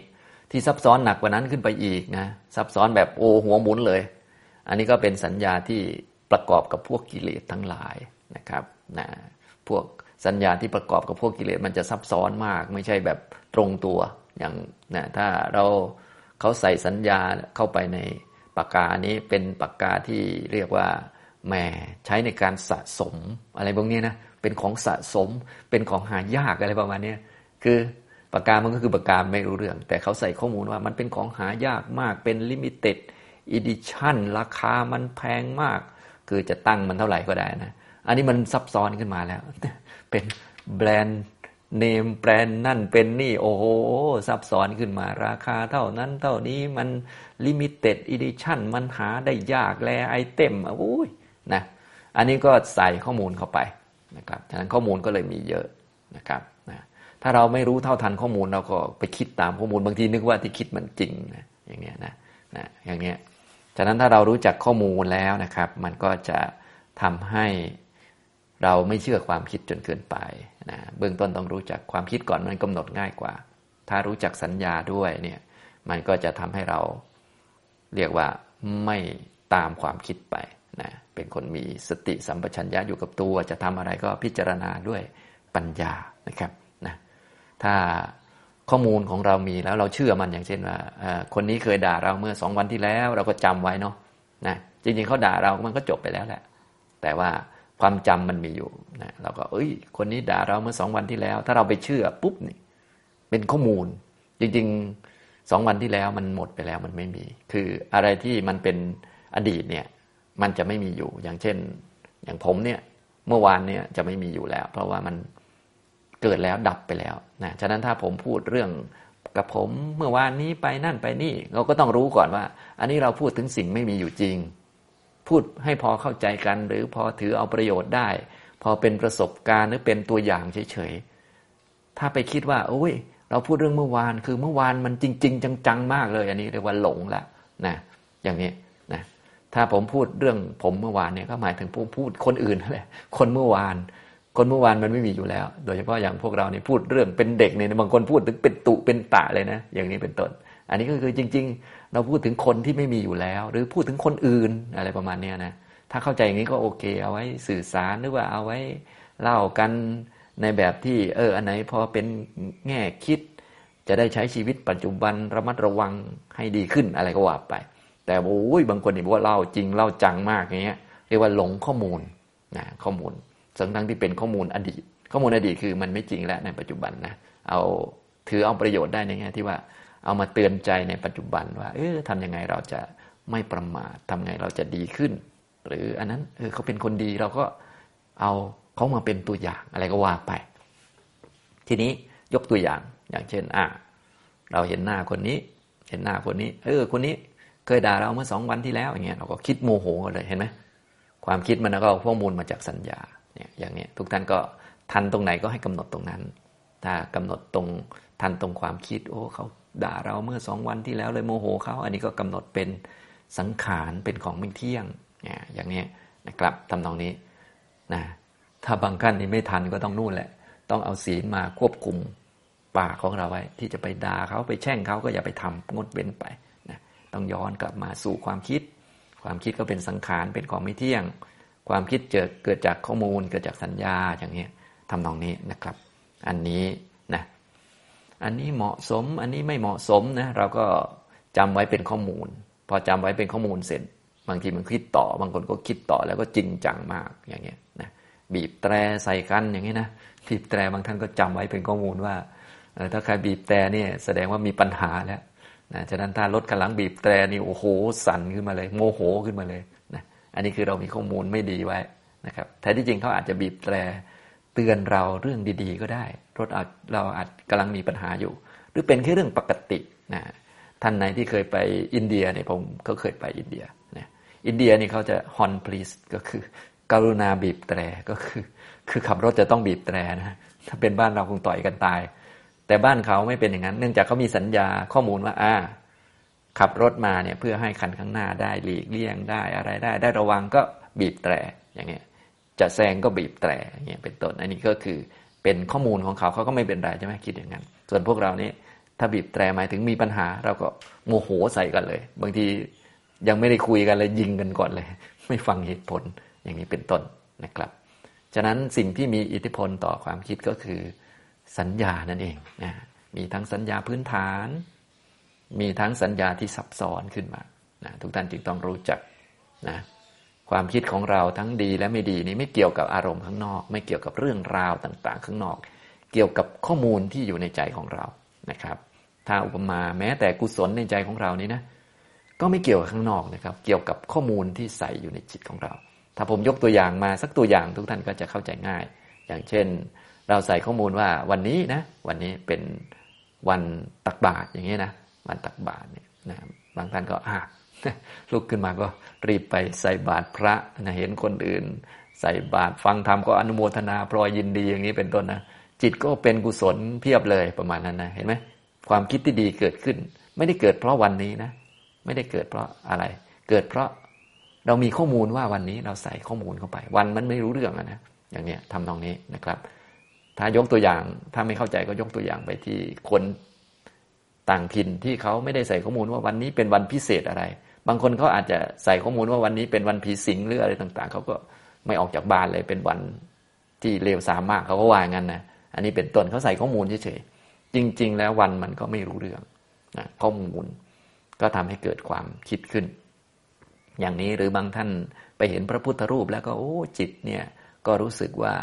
Speaker 1: ที่ซับซ้อนหนักกว่านั้นขึ้นไปอีกนะซับซ้อนแบบโอหัวหมุนเลย อันนี้ก็เป็นสัญญาที่ประกอบกับพวกกิเลสทั้งหลายนะครับนะพวก สัญญาที่ประกอบกับพวกกิเลสมันจะซับซ้อนมาก ไม่ใช่แบบตรงตัวอย่างนะถ้าเราเขาใส่สัญญาเข้าไปในปากกานี้เป็นปากกาที่เรียกว่าแหมใช้ในการสะสมอะไรพวกนี้นะเป็นของสะสมเป็นของหายากอะไรประมาณนี้คือปากกามันก็คือปากกาไม่รู้เรื่อง แต่เขาใส่ข้อมูลว่ามันเป็นของหายากมากเป็น limited edition ราคามันแพงมาก คือจะตั้งมันเท่าไหร่ก็ได้นะ อันนี้มันซับซ้อนขึ้นมาแล้ว เป็นแบรนด์เนมแบรนด์นั่นเป็นนี่โอ้โหซับซ้อนขึ้นมาราคาเท่านั้นเท่านี้มัน limited edition มันหาได้ยาก rare item โอ้ยนะอันนี้ก็ใส่ข้อมูลเข้าไปนะครับฉะนั้นข้อมูลก็เลยมีเยอะนะครับนะถ้าเราไม่รู้เท่าทันข้อมูลเราก็ไปคิดตามข้อมูลบางทีนึกว่าที่คิดมันจริงนะอย่างเงี้ยนะนะอย่างเงี้ยฉะนั้นถ้าเรารู้จักข้อมูลแล้วนะครับ มันก็จะทำให้ เราไม่เชื่อความคิดจนเกินไปนะเบื้องต้นต้องรู้จักความคิดก่อนมันกำหนดง่ายกว่า ถ้ารู้จักสัญญาด้วยเนี่ยมันก็จะทำให้เราเรียกว่าไม่ตามความคิดไปนะเป็นคนมีสติสัมปชัญญะอยู่กับตัว จะทำอะไรก็พิจารณาด้วยปัญญานะครับนะถ้าข้อมูลของเรามีแล้วเราเชื่อมันอย่างเช่นว่าคนนี้เคยด่าเราเมื่อสองวันที่แล้ว เราก็จำไว้เนาะนะจริงๆเขาด่าเรามันก็จบไปแล้วแหละ แต่ว่า ความจำมันมีอยู่นะเราก็เอ้ย คนนี้ด่าเราเมื่อสองวันที่แล้ว ถ้าเราไปเชื่อปุ๊บนี่เป็นข้อมูล จริงๆสองวันที่แล้วมันหมดไปแล้วมันไม่มี คืออะไรที่มันเป็นอดีตเนี่ย มันจะไม่มีอยู่ อย่างเช่น อย่างผมเนี่ยเมื่อวานเนี่ยจะไม่มีอยู่แล้ว เพราะว่ามันเกิดแล้วดับไปแล้วนะฉะนั้นถ้าผมพูดเรื่องกับผมเมื่อวานนี้ไปนั่นไปนี่ เราก็ต้องรู้ก่อนว่า อันนี้เราพูดถึงสิ่งไม่มีอยู่จริง พูดให้พอเข้าใจกัน หรือพอถือเอาประโยชน์ได้ พอเป็นประสบการณ์หรือเป็นตัวอย่างเฉยๆถ้าไปคิดว่าโอ้ยเราพูดเรื่องเมื่อวานคือเมื่อวานมันจริง ๆ จังๆมากเลยอันนี้เรียกว่าหลงล้วนะอย่างนี้นะถ้าผมพูดเรื่องผมเมื่อวานเนี่ยก็หมายถึงผมพูดคนอื่นเลยคนเมื่อวาน คนเมื่อวานมันไม่มีอยู่แล้ว โดยเฉพาะอย่างพวกเราเนี่ยพูดเรื่องเป็นเด็กเนี่ยบางคนพูดถึงเป็นตุเป็นตะเลยนะ อย่างนี้เป็นต้น อันนี้ก็คือจริง ๆ เราพูดถึงคนที่ไม่มีอยู่แล้ว หรือพูดถึงคนอื่นอะไรประมาณนี้นะถ้าเข้าใจอย่างนี้ก็โอเค เอาไว้สื่อสารหรือว่าเอาไว้เล่ากันในแบบที่เอออันไหนพอเป็นแง่คิด จะได้ใช้ชีวิตปัจจุบันระมัดระวังให้ดีขึ้นอะไรก็ว่าไป แต่โอ้ยบางคนนี่บอกว่าเล่าจริงเล่าจังมากอย่างเงี้ยเรียกว่าหลงข้อมูลนะข้อมูลสังทั้งที่เป็นข้อมูลอดีต ข้อมูลอดีตคือมันไม่จริงแล้วในปัจจุบันนะเอาถือเอาประโยชน์ได้ในแง่ที่ว่า เอามาเตือนใจในปัจจุบันว่า เออทำยังไงเราจะไม่ประมาททำไงเราจะดีขึ้น หรืออันนั้นเออเขาเป็นคนดีเราก็เอาเขามาเป็นตัวอย่างอะไรก็ว่าไป ทีนี้ยกตัวอย่างอย่างเช่น อะเราเห็นหน้าคนนี้ เห็นหน้าคนนี้ เออ คนนี้เคยด่าเราเมื่อสองวันที่แล้วอย่างเงี้ยเราก็คิดโมโหเลยเห็นไหมความคิดมันก็เอาข้อมูลมาจากสัญญาเนี่ยอย่างเนี้ยทุกท่านก็ทันตรงไหนก็ให้กำหนดตรงนั้น ถ้ากำหนดตรงทันตรงความคิด โอ้เขา ด่าเราเมื่อสองวันที่แล้วเลยโมโหเขาอันนี้ก็กำหนดเป็นสังขารเป็นของไม่เที่ยงอย่างนี้นะครับทำตรงนี้นะถ้าบางขั้นนี่ไม่ทันก็ต้องนู่นแหละ ต้องเอาศีลมาควบคุมปากของเราไว้ ที่จะไปด่าเขาไปแช่งเขาก็อย่าไปทำงดเว้นไปต้องย้อนกลับมาสู่ความคิด ความคิดก็เป็นสังขารเป็นของไม่เที่ยง ความคิดเกิดเกิดจากข้อมูลเกิดจากสัญญาอย่างนี้ทำนองนี้นะครับ อันนี้ อันนี้เหมาะสม อันนี้ไม่เหมาะสมนะเราก็จำไว้เป็นข้อมูล พอจำไว้เป็นข้อมูลเสร็จ บางทีมันคิดต่อบางคนก็คิดต่อแล้วก็จริงจังมากอย่างเงี้ยนะบีบแตรใส่กันอย่างนี้ยนะบีบแตรบางท่านก็จำไว้เป็นข้อมูลว่าถ้าใครบีบแตรเนี่ยแสดงว่ามีปัญหาแล้วนะฉะนั้นถ้ารถกำลังบีบแตรนี่โอ้โหสั่นขึ้นมาเลย โมโหขึ้นมาเลยนะอันนี้คือเรามีข้อมูลไม่ดีไว้นะครับแท้ที่จริงเขาอาจจะบีบแตร เตือนเราเรื่องดีๆ ก็ได้รถอาจเราอาจกำลังมีปัญหาอยู่ หรือเป็นแค่เรื่องปกตินะท่านไหนที่เคยไปอินเดียเนี่ยผมก็เคยไปอินเดียนะอินเดียนี่เขาจะฮอนพลีสก็คือ กรุณาบีบแตรก็คือ คือขับรถจะต้องบีบแตรนะถ้าเป็นบ้านเราคงต่อยกันตาย แต่บ้านเขาไม่เป็นอย่างนั้น เนื่องจากเขามีสัญญาข้อมูลว่าอ่าขับรถมาเนี่ยเพื่อให้คันข้างหน้าได้หลีกเลี่ยงได้อะไรได้ ได้ระวังก็บีบแตรอย่างเงี้ย จะแซงก็บีบแตรอย่างเงี้ยเป็นต้นอันนี้ก็คือเป็นข้อมูลของเขาเขาก็ไม่เป็นไรใช่ไหมคิดอย่างนั้น ส่วนพวกเรานี่ถ้าบีบแตรหมายถึงมีปัญหา เราก็โมโหใส่กันเลย บางทียังไม่ได้คุยกันเลยยิงกันก่อนเลย ไม่ฟังเหตุผลอย่างนี้เป็นต้นนะครับ ฉะนั้นสิ่งที่มีอิทธิพลต่อความคิดก็คือสัญญานั่นเองนะมีทั้งสัญญาพื้นฐาน มีทั้งสัญญาที่ซับซ้อนขึ้นมานะทุกท่านจึงต้องรู้จักนะ ความคิดของเราทั้งดีและไม่ดีนี้ไม่เกี่ยวกับอารมณ์ข้างนอก ไม่เกี่ยวกับเรื่องราวต่างๆ ข้างนอก เกี่ยวกับข้อมูลที่อยู่ในใจของเรานะครับ ถ้าอุปมาแม้แต่กุศลในใจของเรานี้นะก็ไม่เกี่ยวกับข้างนอกนะครับ เกี่ยวกับข้อมูลที่ใส่อยู่ในจิตของเรา ถ้าผมยกตัวอย่างมาสักตัวอย่างทุกท่านก็จะเข้าใจง่าย อย่างเช่น เราใส่ข้อมูลว่าวันนี้นะ วันนี้เป็นวันตักบาตรอย่างนี้นะ วันตักบาตรเนี่ยนะบางท่านก็อ่าลุกขึ้นมาก็ รีบไปใส่บาตรพระนะเห็นคนอื่น ใส่บาตรฟังธรรมก็อนุโมทนาพลอยยินดีอย่างนี้เป็นต้นนะจิตก็เป็นกุศลเพียบเลยประมาณนั้นนะเห็นไหมความคิดที่ดีเกิดขึ้น ไม่ได้เกิดเพราะวันนี้นะ ไม่ได้เกิดเพราะอะไร เกิดเพราะเรามีข้อมูลว่าวันนี้เราใส่ข้อมูลเข้าไป วันมันไม่รู้เรื่องนะอย่างนี้ทำตรงนี้นะครับ ถ้ายกตัวอย่างถ้าไม่เข้าใจก็ยกตัวอย่างไปที่คนต่างถิ่นที่เขาไม่ได้ใส่ข้อมูลว่าวันนี้เป็นวันพิเศษอะไร บางคนเขาอาจจะใส่ข้อมูลว่าวันนี้เป็นวันผีสิงหรืออะไรต่าง ๆเขาก็ไม่ออกจากบ้านเลยเป็นวันที่เลวสามมากเขาก็ว่างั้นนะอันนี้เป็นต้นเขาใส่ข้อมูลเฉยๆจริง ๆ แล้ววันมันก็ไม่รู้เรื่องนะข้อมูลก็ทำให้เกิดความคิดขึ้น อย่างนี้หรือบางท่านไปเห็นพระพุทธรูปแล้วก็โอ้จิตเนี่ยก็รู้สึกว่า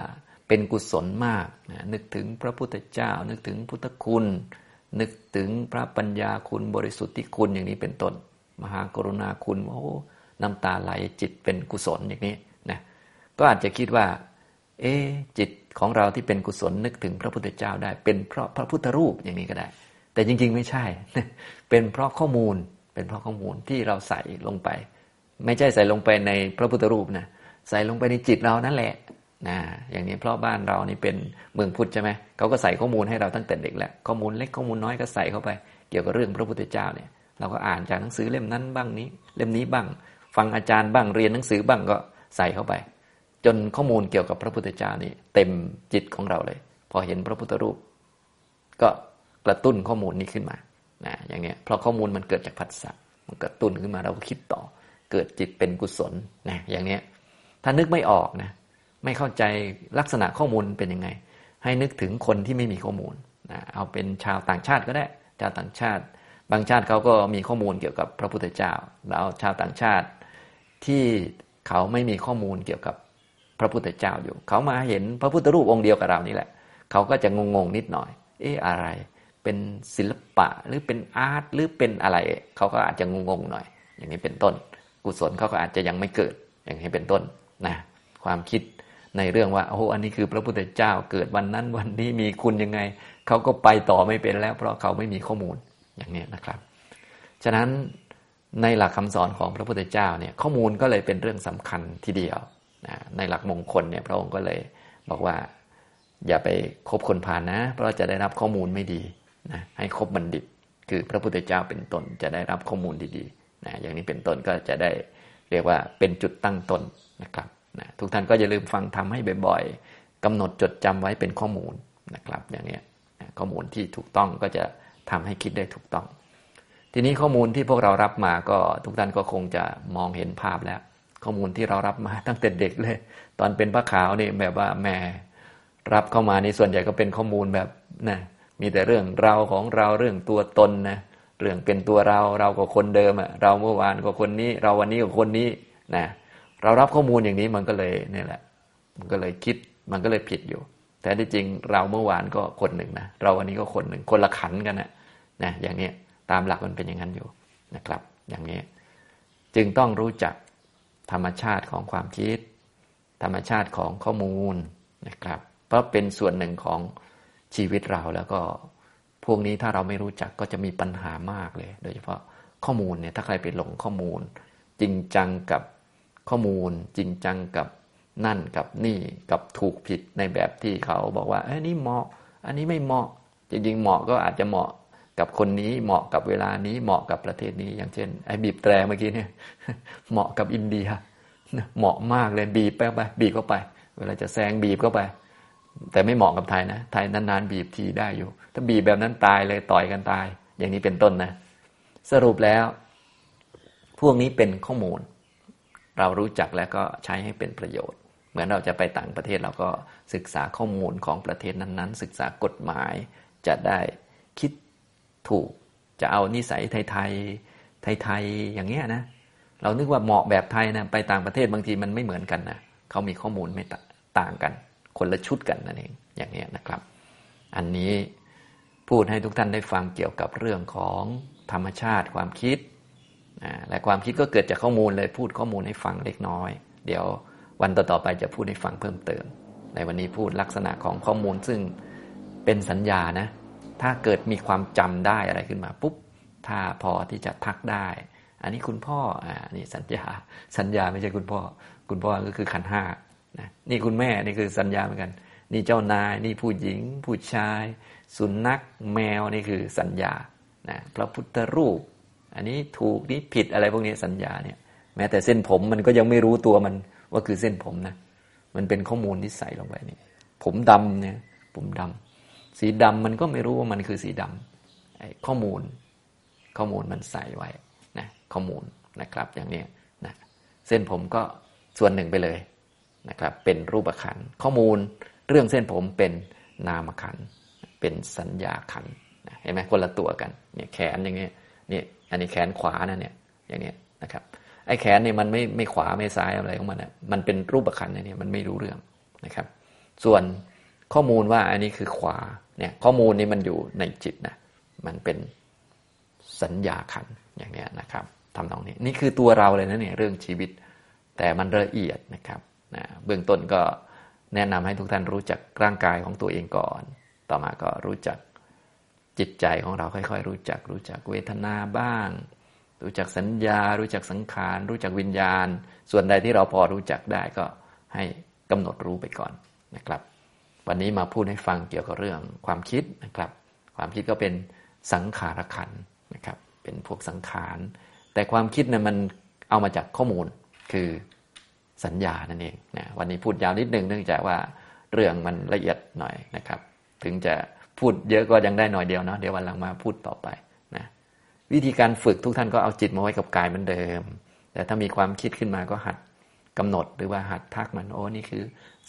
Speaker 1: เป็นกุศลมากนะนึกถึงพระพุทธเจ้า นึกถึงพุทธคุณ นึกถึงพระปัญญาคุณบริสุทธิคุณอย่างนี้เป็นต้น มหากรุณาคุณโอ้น้ำตาไหลจิตเป็นกุศลอย่างนี้นะก็อาจจะคิดว่า เอ๊จิตของเราที่เป็นกุศลนึกถึงพระพุทธเจ้าได้ เป็นเพราะพระพุทธรูปอย่างนี้ก็ได้ แต่จริงๆไม่ใช่ เป็นเพราะข้อมูลเป็นเพราะข้อมูลที่เราใส่ลงไป ไม่ใช่ใส่ลงไปในพระพุทธรูปนะใส่ลงไปในจิตเรานั่นแหละนะอย่างนี้เพราะบ้านเรานี่เป็นเมืองพุทธใช่ไหมเขาก็ใส่ข้อมูลให้เราตั้งแต่เด็กแล้วข้อมูลเล็กข้อมูลน้อยก็ใส่เข้าไป เกี่ยวกับเรื่องพระพุทธเจ้าเนี่ย เราก็อ่านจากหนังสือเล่มนั้นบ้างนี้ เล่มนี้บ้าง ฟังอาจารย์บ้างเรียนหนังสือบ้างก็ใส่เข้าไป จนข้อมูลเกี่ยวกับพระพุทธเจ้านี่เต็มจิตของเราเลย พอเห็นพระพุทธรูป ก็กระตุ้นข้อมูลนี้ขึ้นมานะอย่างนี้เพราะข้อมูลมันเกิดจากผัสสะมันกระตุ้นขึ้นมาเราก็คิดต่อ เกิดจิตเป็นกุศลนะอย่างนี้ถ้านึกไม่ออกนะไม่เข้าใจลักษณะข้อมูลเป็นยังไง ให้นึกถึงคนที่ไม่มีข้อมูลนะเอาเป็นชาวต่างชาติก็ได้ชาวต่างชาติ บางชาติเขาก็มีข้อมูลเกี่ยวกับพระพุทธเจ้า แล้วชาวต่างชาติที่เขาไม่มีข้อมูลเกี่ยวกับพระพุทธเจ้าอยู่ เขามาเห็นพระพุทธรูปองค์เดียวกับเรานี่แหละ เขาก็จะงงๆนิดหน่อย เอ๊ะอะไร เป็นศิลปะหรือเป็นอาร์ตหรือเป็นอะไร เขาก็อาจจะงงๆหน่อย อย่างนี้เป็นต้น กุศลเขาก็อาจจะยังไม่เกิด อย่างนี้เป็นต้นนะความคิดในเรื่องว่าโอ้อันนี้คือพระพุทธเจ้าเกิดวันนั้นวันนี้มีคุณยังไง เขาก็ไปต่อไม่เป็นแล้ว เพราะเขาไม่มีข้อมูล อย่างนี้นะครับ ฉะนั้นในหลักคำสอนของพระพุทธเจ้าเนี่ยข้อมูลก็เลยเป็นเรื่องสำคัญทีเดียวนะในหลักมงคลเนี่ยพระองค์ก็เลยบอกว่า อย่าไปคบคนผ่านนะ เพราะจะได้รับข้อมูลไม่ดีนะให้คบบัณฑิต คือพระพุทธเจ้าเป็นต้นจะได้รับข้อมูลดีๆนะอย่างนี้เป็นต้นก็จะได้เรียกว่าเป็นจุดตั้งต้นนะครับนะทุกท่านก็อย่าลืมฟังทำให้บ่อยๆกำหนดจดจำไว้เป็นข้อมูลนะครับ อย่างนี้ข้อมูลที่ถูกต้องก็จะ ทำให้คิดได้ถูกต้อง ทีนี้ข้อมูลที่พวกเรารับมาก็ทุกท่านก็คงจะมองเห็นภาพแล้ว ข้อมูลที่เรารับมาตั้งแต่เด็กเลย ตอนเป็นพระขาวนี่แบบว่าแม่รับเข้ามานี่ส่วนใหญ่ก็เป็นข้อมูลแบบนะมีแต่เรื่องเราของเราเรื่องตัวตนนะเรื่องเป็นตัวเราเราก็คนเดิมอะเราเมื่อวานก็คนนี้ เราวันนี้ก็คนนี้นะเรารับข้อมูลอย่างนี้มันก็เลยนี่แหละ มันก็เลยคิดมันก็เลยผิดอยู่ แต่ที่จริงเราเมื่อวานก็คนหนึ่งนะเราวันนี้ก็คนหนึ่งคนละขันกันนะ นะอย่างนี้ตามหลักมันเป็นอย่างนั้นอยู่นะครับ อย่างนี้จึงต้องรู้จักธรรมชาติของความคิด ธรรมชาติของข้อมูลนะครับ เพราะเป็นส่วนหนึ่งของชีวิตเราแล้วก็พวกนี้ถ้าเราไม่รู้จักก็จะมีปัญหามากเลย โดยเฉพาะข้อมูลเนี่ยถ้าใครไปหลงข้อมูล จริงจังกับข้อมูล จริงจังกับนั่นกับนี่กับถูกผิดในแบบที่เขาบอกว่าเอ้นี่เหมาะ อันนี้ไม่เหมาะ จริง ๆ เหมาะก็อาจจะเหมาะ กับคนนี้เหมาะกับเวลานี้เหมาะกับประเทศนี้ อย่างเช่น ไอ้บีบแตรเมื่อกี้เนี่ย เหมาะกับอินเดียเหมาะมากเลยบีบไปไปบีบเข้าไป เวลาจะแซงบีบเข้าไป แต่ไม่เหมาะกับไทยนะไทยนานๆบีบทีได้อยู่ ถ้าบีบแบบนั้นตายเลยต่อยกันตาย อย่างนี้เป็นต้นนะ สรุปแล้ว พวกนี้เป็นข้อมูล เรารู้จักแล้วก็ใช้ให้เป็นประโยชน์ เหมือนเราจะไปต่างประเทศเราก็ศึกษาข้อมูลของประเทศนั้นๆ ศึกษากฎหมายจะได้คิด ถูกจะเอานิสัยไทยๆไทยๆอย่างเงี้ยนะเรานึกว่าเหมาะแบบไทยนะไปต่างประเทศบางทีมันไม่เหมือนกันนะเขามีข้อมูลไม่ต่างกัน คนละชุดกันนั่นเองอย่างนี้นะครับ อันนี้พูดให้ทุกท่านได้ฟังเกี่ยวกับเรื่องของธรรมชาติความคิดและความคิดก็เกิดจากข้อมูลเลยพูดข้อมูลให้ฟังเล็กน้อย เดี๋ยววันต่อๆไปจะพูดให้ฟังเพิ่มเติม ในวันนี้พูดลักษณะของข้อมูลซึ่งเป็นสัญญานะ ถ้าเกิดมีความจำได้อะไรขึ้นมาปุ๊บถ้าพอที่จะทักได้ อันนี้คุณพ่ออ่านี่สัญญาสัญญาไม่ใช่คุณพ่อ คุณพ่อก็คือขันห้านะนี่คุณแม่นี่คือสัญญาเหมือนกัน นี่เจ้านายนี่ผู้หญิง ผู้ชาย สุนัขแมวนี่คือสัญญานะพระพุทธรูป อันนี้ถูกนี่ผิดอะไรพวกนี้สัญญาเนี่ยแม้แต่เส้นผมมันก็ยังไม่รู้ตัวมันว่าคือเส้นผมนะมันเป็นข้อมูลที่ใส่ลงไปนี่ผมดำเนี่ยผมดำ สีดำมันก็ไม่รู้ว่ามันคือสีดำข้อมูล ข้อมูลมันใส่ไว้นะข้อมูลนะครับอย่างนี้นะเส้นผมก็ส่วนหนึ่งไปเลยนะครับเป็นรูปขันข้อมูลเรื่องเส้นผมเป็นนามขันเป็นสัญญาขันเห็นไหมคนละตัวกันเนี่ยแขนอย่างเงี้ยนี่อันนี้แขนขวานะเนี่ยอย่างนี้นะครับไอ้แขนเนี่ยมันไม่ไม่ขวาไม่ซ้ายอะไรของมันนะมันเป็นรูปขันเนี่ยมันไม่รู้เรื่องนะครับ ส่วน ข้อมูลว่าอันนี้คือขวาเนี่ยข้อมูลนี้มันอยู่ในจิตนะมันเป็นสัญญาขันอย่างนี้นะครับทำตรงนี้นี่คือตัวเราเลยนะเนี่ยเรื่องชีวิต แต่มันละเอียดนะครับนะเบื้องต้นก็แนะนำให้ทุกท่านรู้จักร่างกายของตัวเองก่อน ต่อมาก็รู้จักจิตใจของเราค่อย ๆ รู้จักรู้จักเวทนาบ้าง รู้จักสัญญา รู้จักสังขาร รู้จักวิญญาณ ส่วนใดที่เราพอรู้จักได้ก็ให้กำหนดรู้ไปก่อนนะครับ วันนี้มาพูดให้ฟังเกี่ยวกับเรื่องความคิดนะครับ ความคิดก็เป็นสังขารขันนะครับ เป็นพวกสังขาร แต่ความคิดเนะ่ยมันเอามาจากข้อมูลคือสัญญานั่นเองนะวันนี้พูดยาวนิดนึงเนื่องจากว่าเรื่องมันละเอียดหน่อยนะครับ ถึงจะพูดเยอะก็ยังได้หน่อยเดียวเนาะเดี๋ยววันหลังมาพูดต่อไปนะวิธีการฝึกทุกท่านก็เอาจิตมาไว้กับกายเหมือนเดิม แต่ถ้ามีความคิดขึ้นมาก็หัดกำหนดหรือว่าหัดทักมันโอ้นี่คือ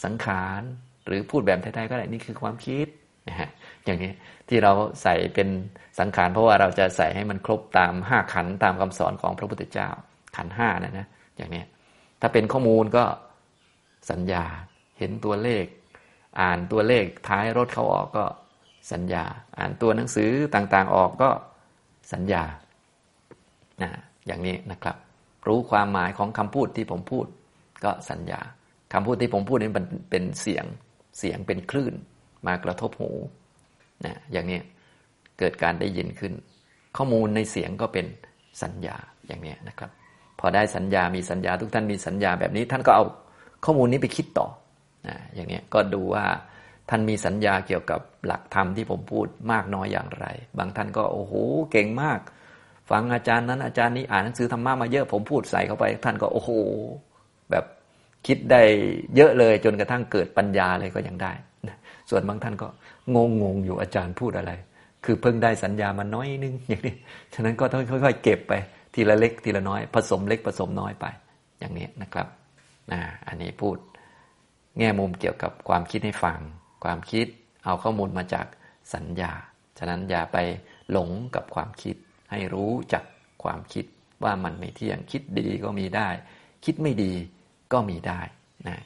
Speaker 1: สังขาร หรือพูดแบบไทยๆก็ได้นี่คือความคิดนะฮะอย่างนี้ที่เราใส่เป็นสังขารเพราะว่าเราจะใส่ให้มันครบตามห้าขันตามคำสอนของพระพุทธเจ้าขันห้านะนะอย่างนี้ถ้าเป็นข้อมูลก็สัญญาเห็นตัวเลข อ่านตัวเลขท้ายรถเขาออกก็สัญญา อ่านตัวหนังสือต่างๆออกก็สัญญานะอย่างนี้นะครับ รู้ความหมายของคำพูดที่ผมพูด ก็สัญญาคำพูดที่ผมพูดนี้มันเป็นเสียง เสียงเป็นคลื่นมากระทบหูนะอย่างนี้เกิดการได้ยินขึ้น ข้อมูลในเสียงก็เป็นสัญญาอย่างนี้นะครับ พอได้สัญญามีสัญญาทุกท่านมีสัญญาแบบนี้ ท่านก็เอาข้อมูลนี้ไปคิดต่อนะอย่างนี้ก็ดูว่าท่านมีสัญญาเกี่ยวกับหลักธรรมที่ผมพูดมากน้อยอย่างไร บางท่านก็โอ้โหเก่งมาก ฟังอาจารย์นั้นอาจารย์นี้อ่านหนังสือธรรมะมาเยอะผมพูดใส่เข้าไป ท่านก็โอ้โหแบบ คิดได้เยอะเลยจนกระทั่งเกิดปัญญาเลยก็ยังได้ส่วนบางท่านก็งงงอยู่อาจารย์พูดอะไร คือเพิ่งได้สัญญามาน้อยนึงอย่างนี้ ฉะนั้นก็ต้องค่อย ๆ เก็บไปทีละเล็กทีละน้อย ผสมเล็กผสมน้อยไป อย่างนี้นะครับนะอันนี้พูดแง่มุมเกี่ยวกับความคิดให้ฟัง ความคิดเอาข้อมูลมาจากสัญญา ฉะนั้นอย่าไปหลงกับความคิด ให้รู้จักความคิดว่ามันไม่เที่ยงคิดดีก็มีได้ คิดไม่ดี ก็มีได้นะ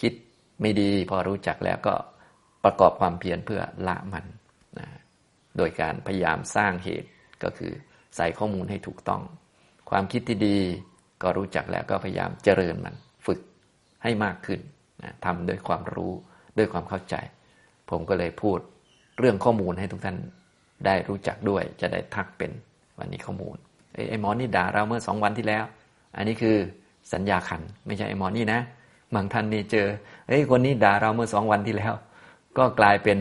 Speaker 1: คิดไม่ดีพอรู้จักแล้วก็ประกอบความเพียรเพื่อละมันนะโดยการพยายามสร้างเหตุก็คือใส่ข้อมูลให้ถูกต้อง ความคิดที่ดีก็รู้จักแล้วก็พยายามเจริญมันฝึกให้มากขึ้นนะทำด้วยความรู้ด้วยความเข้าใจ ผมก็เลยพูดเรื่องข้อมูลให้ทุกท่านได้รู้จักด้วย จะได้ทักเป็นวันนี้ข้อมูลไอ้หมอนี่ด่าเราเมื่อสองวันที่แล้ว อันนี้คือ สัญญาขัน ไม่ใช่ไอ้หมอนี่นะบางท่านนี่เจอเฮ้ยคนนี้ด่าเราเมื่อสองวันที่แล้ว ก็กลายเป็น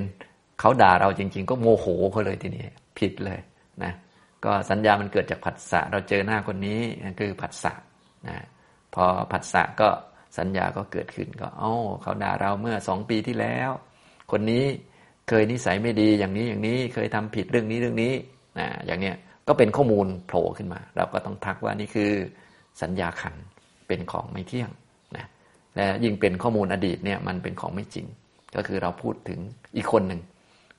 Speaker 1: เขาด่าเราจริง ๆ ก็โมโหเขาเลยทีนี้ผิดเลยนะก็สัญญามันเกิดจากผัสสะเราเจอหน้าคนนี้นั่คือผัสสะนะพอผัสสะก็สัญญาก็เกิดขึ้นก็โอ้เขาด่าเราเมื่อสองปีที่แล้ว คนนี้เคยนิสัยไม่ดีอย่างนี้อย่างนี้เคยทำผิดเรื่องนี้เรื่องนี้นะอย่างเนี้ยก็เป็นข้อมูลโผล่ขึ้นมา เราก็ต้องทักว่านี่คือสัญญาขัน เป็นของไม่เที่ยงนะและยิ่งเป็นข้อมูลอดีตเนี่ยมันเป็นของไม่จริง ก็คือเราพูดถึงอีกคนหนึ่ง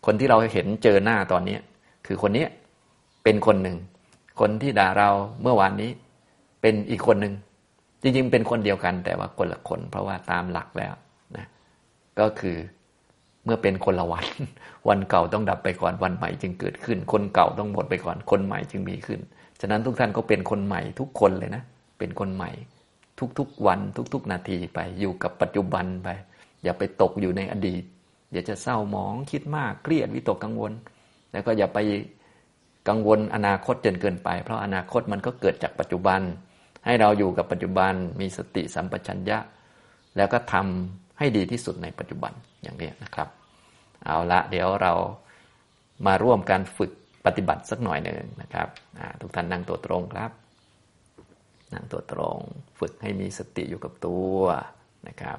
Speaker 1: คนที่เราเห็นเจอหน้าตอนนี้คือคนนี้เป็นคนหนึ่ง คนที่ด่าเราเมื่อวานนี้เป็นอีกคนหนึ่งจริงๆ เป็นคนเดียวกันแต่ว่าคนละคน เพราะว่าตามหลักแล้วนะก็คือเมื่อเป็นคนละวัน วันเก่าต้องดับไปก่อนวันใหม่จึงเกิดขึ้น คนเก่าต้องหมดไปก่อนคนใหม่จึงมีขึ้น ฉะนั้นทุกท่านก็เป็นคนใหม่ทุกคนเลยนะ เป็นคนใหม่ ทุกๆวันทุก ๆ นาทีไป อยู่กับปัจจุบันไป อย่าไปตกอยู่ในอดีต เดี๋ยวจะเศร้าหมองคิดมากเครียดวิตกกังวล แล้วก็อย่าไปกังวลอนาคตจนเกินไป เพราะอนาคตมันก็เกิดจากปัจจุบัน ให้เราอยู่กับปัจจุบันมีสติสัมปชัญญะ แล้วก็ทำให้ดีที่สุดในปัจจุบันอย่างนี้นะครับ เอาละเดี๋ยวเรามาร่วมการฝึกปฏิบัติสักหน่อยหนึ่งนะครับทุกท่านนั่งตัวตรงครับ นั่งตัวตรง ฝึกให้มีสติอยู่กับตัวนะครับ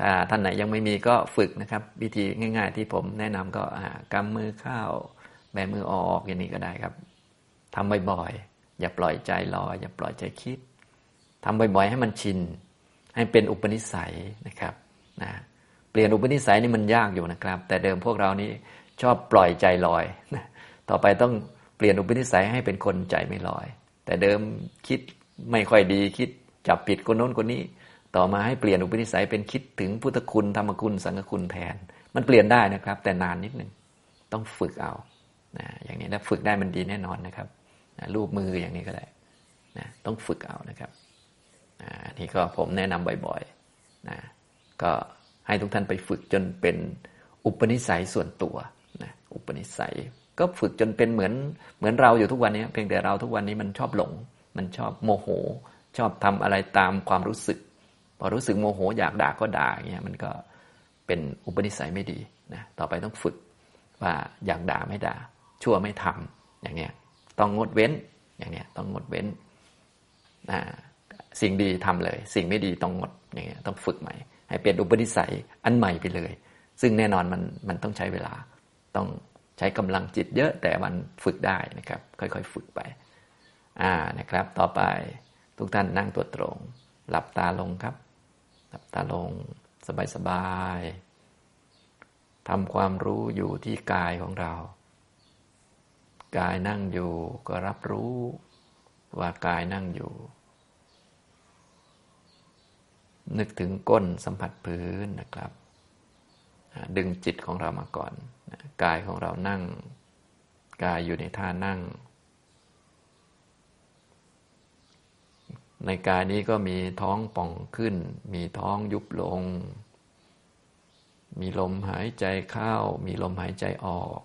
Speaker 1: ถ้าท่านไหนยังไม่มีก็ฝึกนะครับ วิธีง่าย ๆ ที่ผมแนะนำก็กำมือเข้าแบมือออกอย่างนี้ก็ได้ครับทำบ่อยๆ อย่าปล่อยใจลอย อย่าปล่อยใจคิดทำบ่อยๆ ให้มันชิน ให้เป็นอุปนิสัยนะครับนะเปลี่ยนอุปนิสัยนี่มันยากอยู่นะครับ แต่เดิมพวกเรานี้ชอบปล่อยใจลอย ต่อไปต้องเปลี่ยนอุปนิสัยให้เป็นคนใจไม่ลอย แต่เดิมคิด ไม่ค่อยดีคิดจับผิดคนโน้นคนนี้ ต่อมาให้เปลี่ยนอุปนิสัยเป็นคิดถึงพุทธคุณธรรมคุณสังฆคุณแทน มันเปลี่ยนได้นะครับ แต่นานนิดหนึ่งต้องฝึกเอานะอย่างนี้ถ้าฝึกได้มันดีแน่นอนนะครับนะรูปมืออย่างนี้ก็ได้นะต้องฝึกเอานะครับนะนี่ก็ผมแนะนำบ่อยๆนะก็ให้ทุกท่านไปฝึกจนเป็นอุปนิสัยส่วนตัวนะอุปนิสัย ก็ฝึกจนเป็นเหมือนเหมือนเราอยู่ทุกวันนี้ เพียงแต่เราทุกวันนี้มันชอบหลง มันชอบโมโห ชอบทำอะไรตามความรู้สึก พอรู้สึกโมโห อยากด่าก็ด่าอย่างเงี้ยมันก็เป็นอุปนิสัยไม่ดีนะต่อไปต้องฝึกว่าอยากด่าไม่ด่า ชั่วไม่ทำอย่างเงี้ยต้องงดเว้นอย่างเนี้ยต้องงดเว้นนะสิ่งดีทำเลย สิ่งไม่ดีต้องงดอย่างเงี้ยต้องฝึกใหม่ ให้เป็นอุปนิสัยอันใหม่ไปเลย ซึ่งแน่นอนมันมันต้องใช้เวลาต้องใช้กำลังจิตเยอะแต่มันฝึกได้นะครับ ค่อยๆ ฝึกไป อ่านะครับ ต่อไปทุกท่านนั่งตัวตรง หลับตาลงครับ หลับตาลง สบายๆทำความรู้อยู่ที่กายของเรา กายนั่งอยู่ก็รับรู้ว่ากายนั่งอยู่ นึกถึงก้นสัมผัสพื้นนะครับ ดึงจิตของเรามาก่อน กายของเรานั่ง กายอยู่ในท่านั่ง ในกายนี้ก็มีท้องป่องขึ้น มีท้องยุบลง มีลมหายใจเข้า มีลมหายใจออก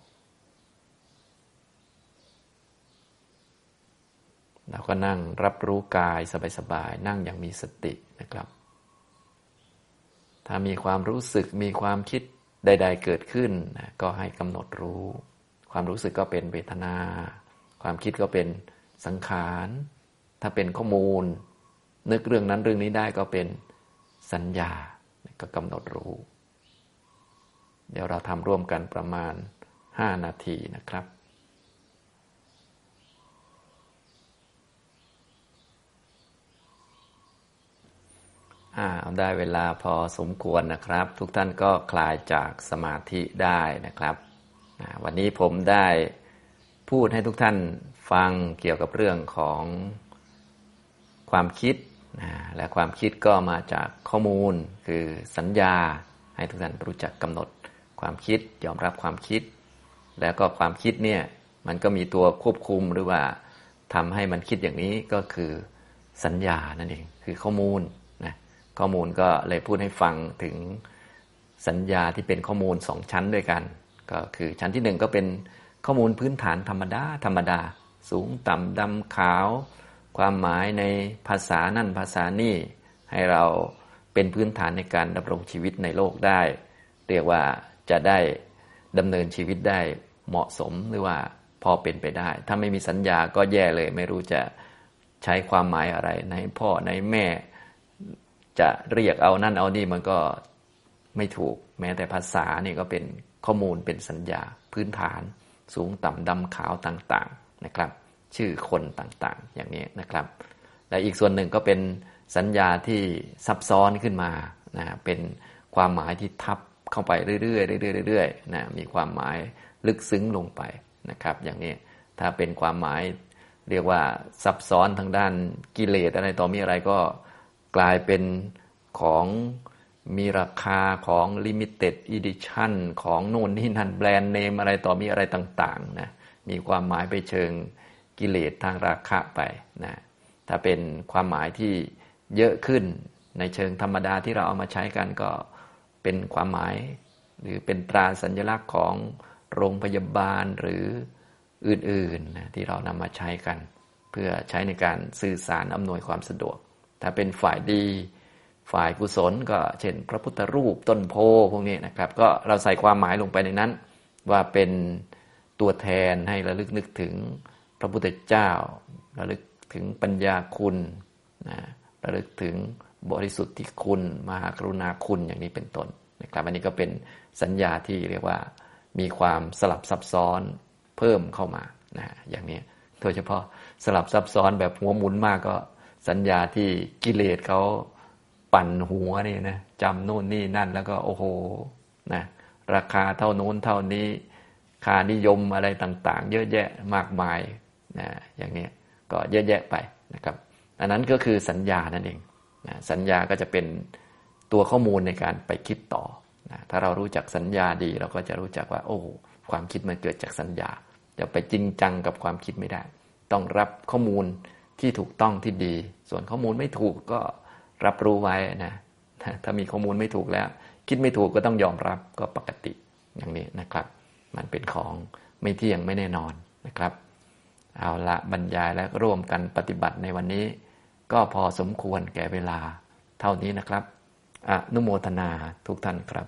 Speaker 1: เราก็นั่งรับรู้กายสบายๆ นั่งอย่างมีสตินะครับ ถ้ามีความรู้สึกมีความคิดใด ๆ เกิดขึ้น ก็ให้กำหนดรู้ ความรู้สึกก็เป็นเวทนา ความคิดก็เป็นสังขาร ถ้าเป็นข้อมูล นึกเรื่องนั้นเรื่องนี้ได้ก็เป็นสัญญาก็กำหนดรู้ เดี๋ยวเราทำร่วมกันประมาณ 5 นาทีนะครับอ่าได้เวลาพอสมควรนะครับ ทุกท่านก็คลายจากสมาธิได้นะครับ วันนี้ผมได้พูดให้ทุกท่านฟังเกี่ยวกับเรื่องของ ความคิดและความคิดก็มาจากข้อมูลคือสัญญา ให้ทุกท่านรู้จักกำหนดความคิดยอมรับความคิด แล้วก็ความคิดเนี่ยมันก็มีตัวควบคุมหรือว่าทำให้มันคิดอย่างนี้ก็คือสัญญานั่นเองคือข้อมูลนะข้อมูลก็เลยพูดให้ฟังถึงสัญญาที่เป็นข้อมูลสองชั้นด้วยกัน ก็คือชั้นที่หนึ่งก็เป็นข้อมูลพื้นฐานธรรมดาธรรมดา สูงต่ำดำขาว ความหมายในภาษานั่นภาษานี่ให้เราเป็นพื้นฐานในการดำรงชีวิตในโลกได้ เรียกว่าจะได้ดำเนินชีวิตได้เหมาะสมหรือว่าพอเป็นไปได้ ถ้าไม่มีสัญญาก็แย่เลย ไม่รู้จะใช้ความหมายอะไร ในพ่อในแม่ จะเรียกเอานั่นเอานี่มันก็ไม่ถูกแม้แต่ภาษานี่ก็เป็นข้อมูลเป็นสัญญาพื้นฐาน สูงต่ำดำขาวต่างๆนะครับ ชื่อคนต่างๆ อย่างนี้นะครับ และอีกส่วนหนึ่งก็เป็นสัญญาที่ซับซ้อนขึ้นมานะเป็นความหมายที่ทับเข้าไปเรื่อยๆเรื่อยๆเรื่อยๆนะมีความหมายลึกซึ้งลงไปนะครับ อย่างนี้ถ้าเป็นความหมายเรียกว่าซับซ้อนทางด้านกิเลสอะไรต่อมีอะไรก็กลายเป็นของมีราคาของ Limited Edition ของโน่นนี่นั่นแบรนด์เนมอะไรต่อมีอะไรต่างๆนะมีความหมายไปเชิง กิเลสทางราคาไปนะถ้าเป็นความหมายที่เยอะขึ้นในเชิงธรรมดาที่เราเอามาใช้กันก็เป็นความหมาย หรือเป็นตราสัญลักษณ์ของโรงพยาบาลหรืออื่นๆนะที่เรานำมาใช้กัน เพื่อใช้ในการสื่อสารอำนวยความสะดวก ถ้าเป็นฝ่ายดีฝ่ายกุศลก็เช่น พระพุทธรูปต้นโพพวกนี้นะครับ ก็เราใส่ความหมายลงไปในนั้น ว่าเป็นตัวแทนให้ระลึกนึกถึง พระพุทธเจ้าระลึกถึงปัญญาคุณนะระลึกถึงบริสุทธิคุณ มหากรุณาคุณอย่างนี้เป็นต้นนะครับอันนี้ก็เป็นสัญญาที่เรียกว่ามีความสลับซับซ้อนเพิ่มเข้ามานะอย่างนี้โดยเฉพาะสลับซับซ้อนแบบหัวหมุนมากก็สัญญาที่กิเลสเขาปั่นหัวนี่นะจำโน่นนี่นั่นแล้วก็โอ้โหนะราคาเท่านู้นเท่านี้ ค่านิยมอะไรต่าง ๆ เยอะแยะมากมาย นะอย่างนี้ก็เยอะแยะไปนะครับ อันนั้นก็คือสัญญานั่นเองนะสัญญาก็จะเป็นตัวข้อมูลในการไปคิดต่อนะถ้าเรารู้จักสัญญาดี เราก็จะรู้จักว่า โอ้ความคิดมันเกิดจากสัญญาจะไปจริงจังกับความคิดไม่ได้ ต้องรับข้อมูลที่ถูกต้องที่ดี ส่วนข้อมูลไม่ถูกก็รับรู้ไว้นะถ้ามีข้อมูลไม่ถูกแล้ว คิดไม่ถูกก็ต้องยอมรับก็ปกติอย่างนี้นะครับ มันเป็นของไม่เที่ยงไม่แน่นอนนะครับ เอาละบรรยายและร่วมกันปฏิบัติในวันนี้ ก็พอสมควรแก่เวลาเท่านี้นะครับ อนุโมทนาทุกท่านครับ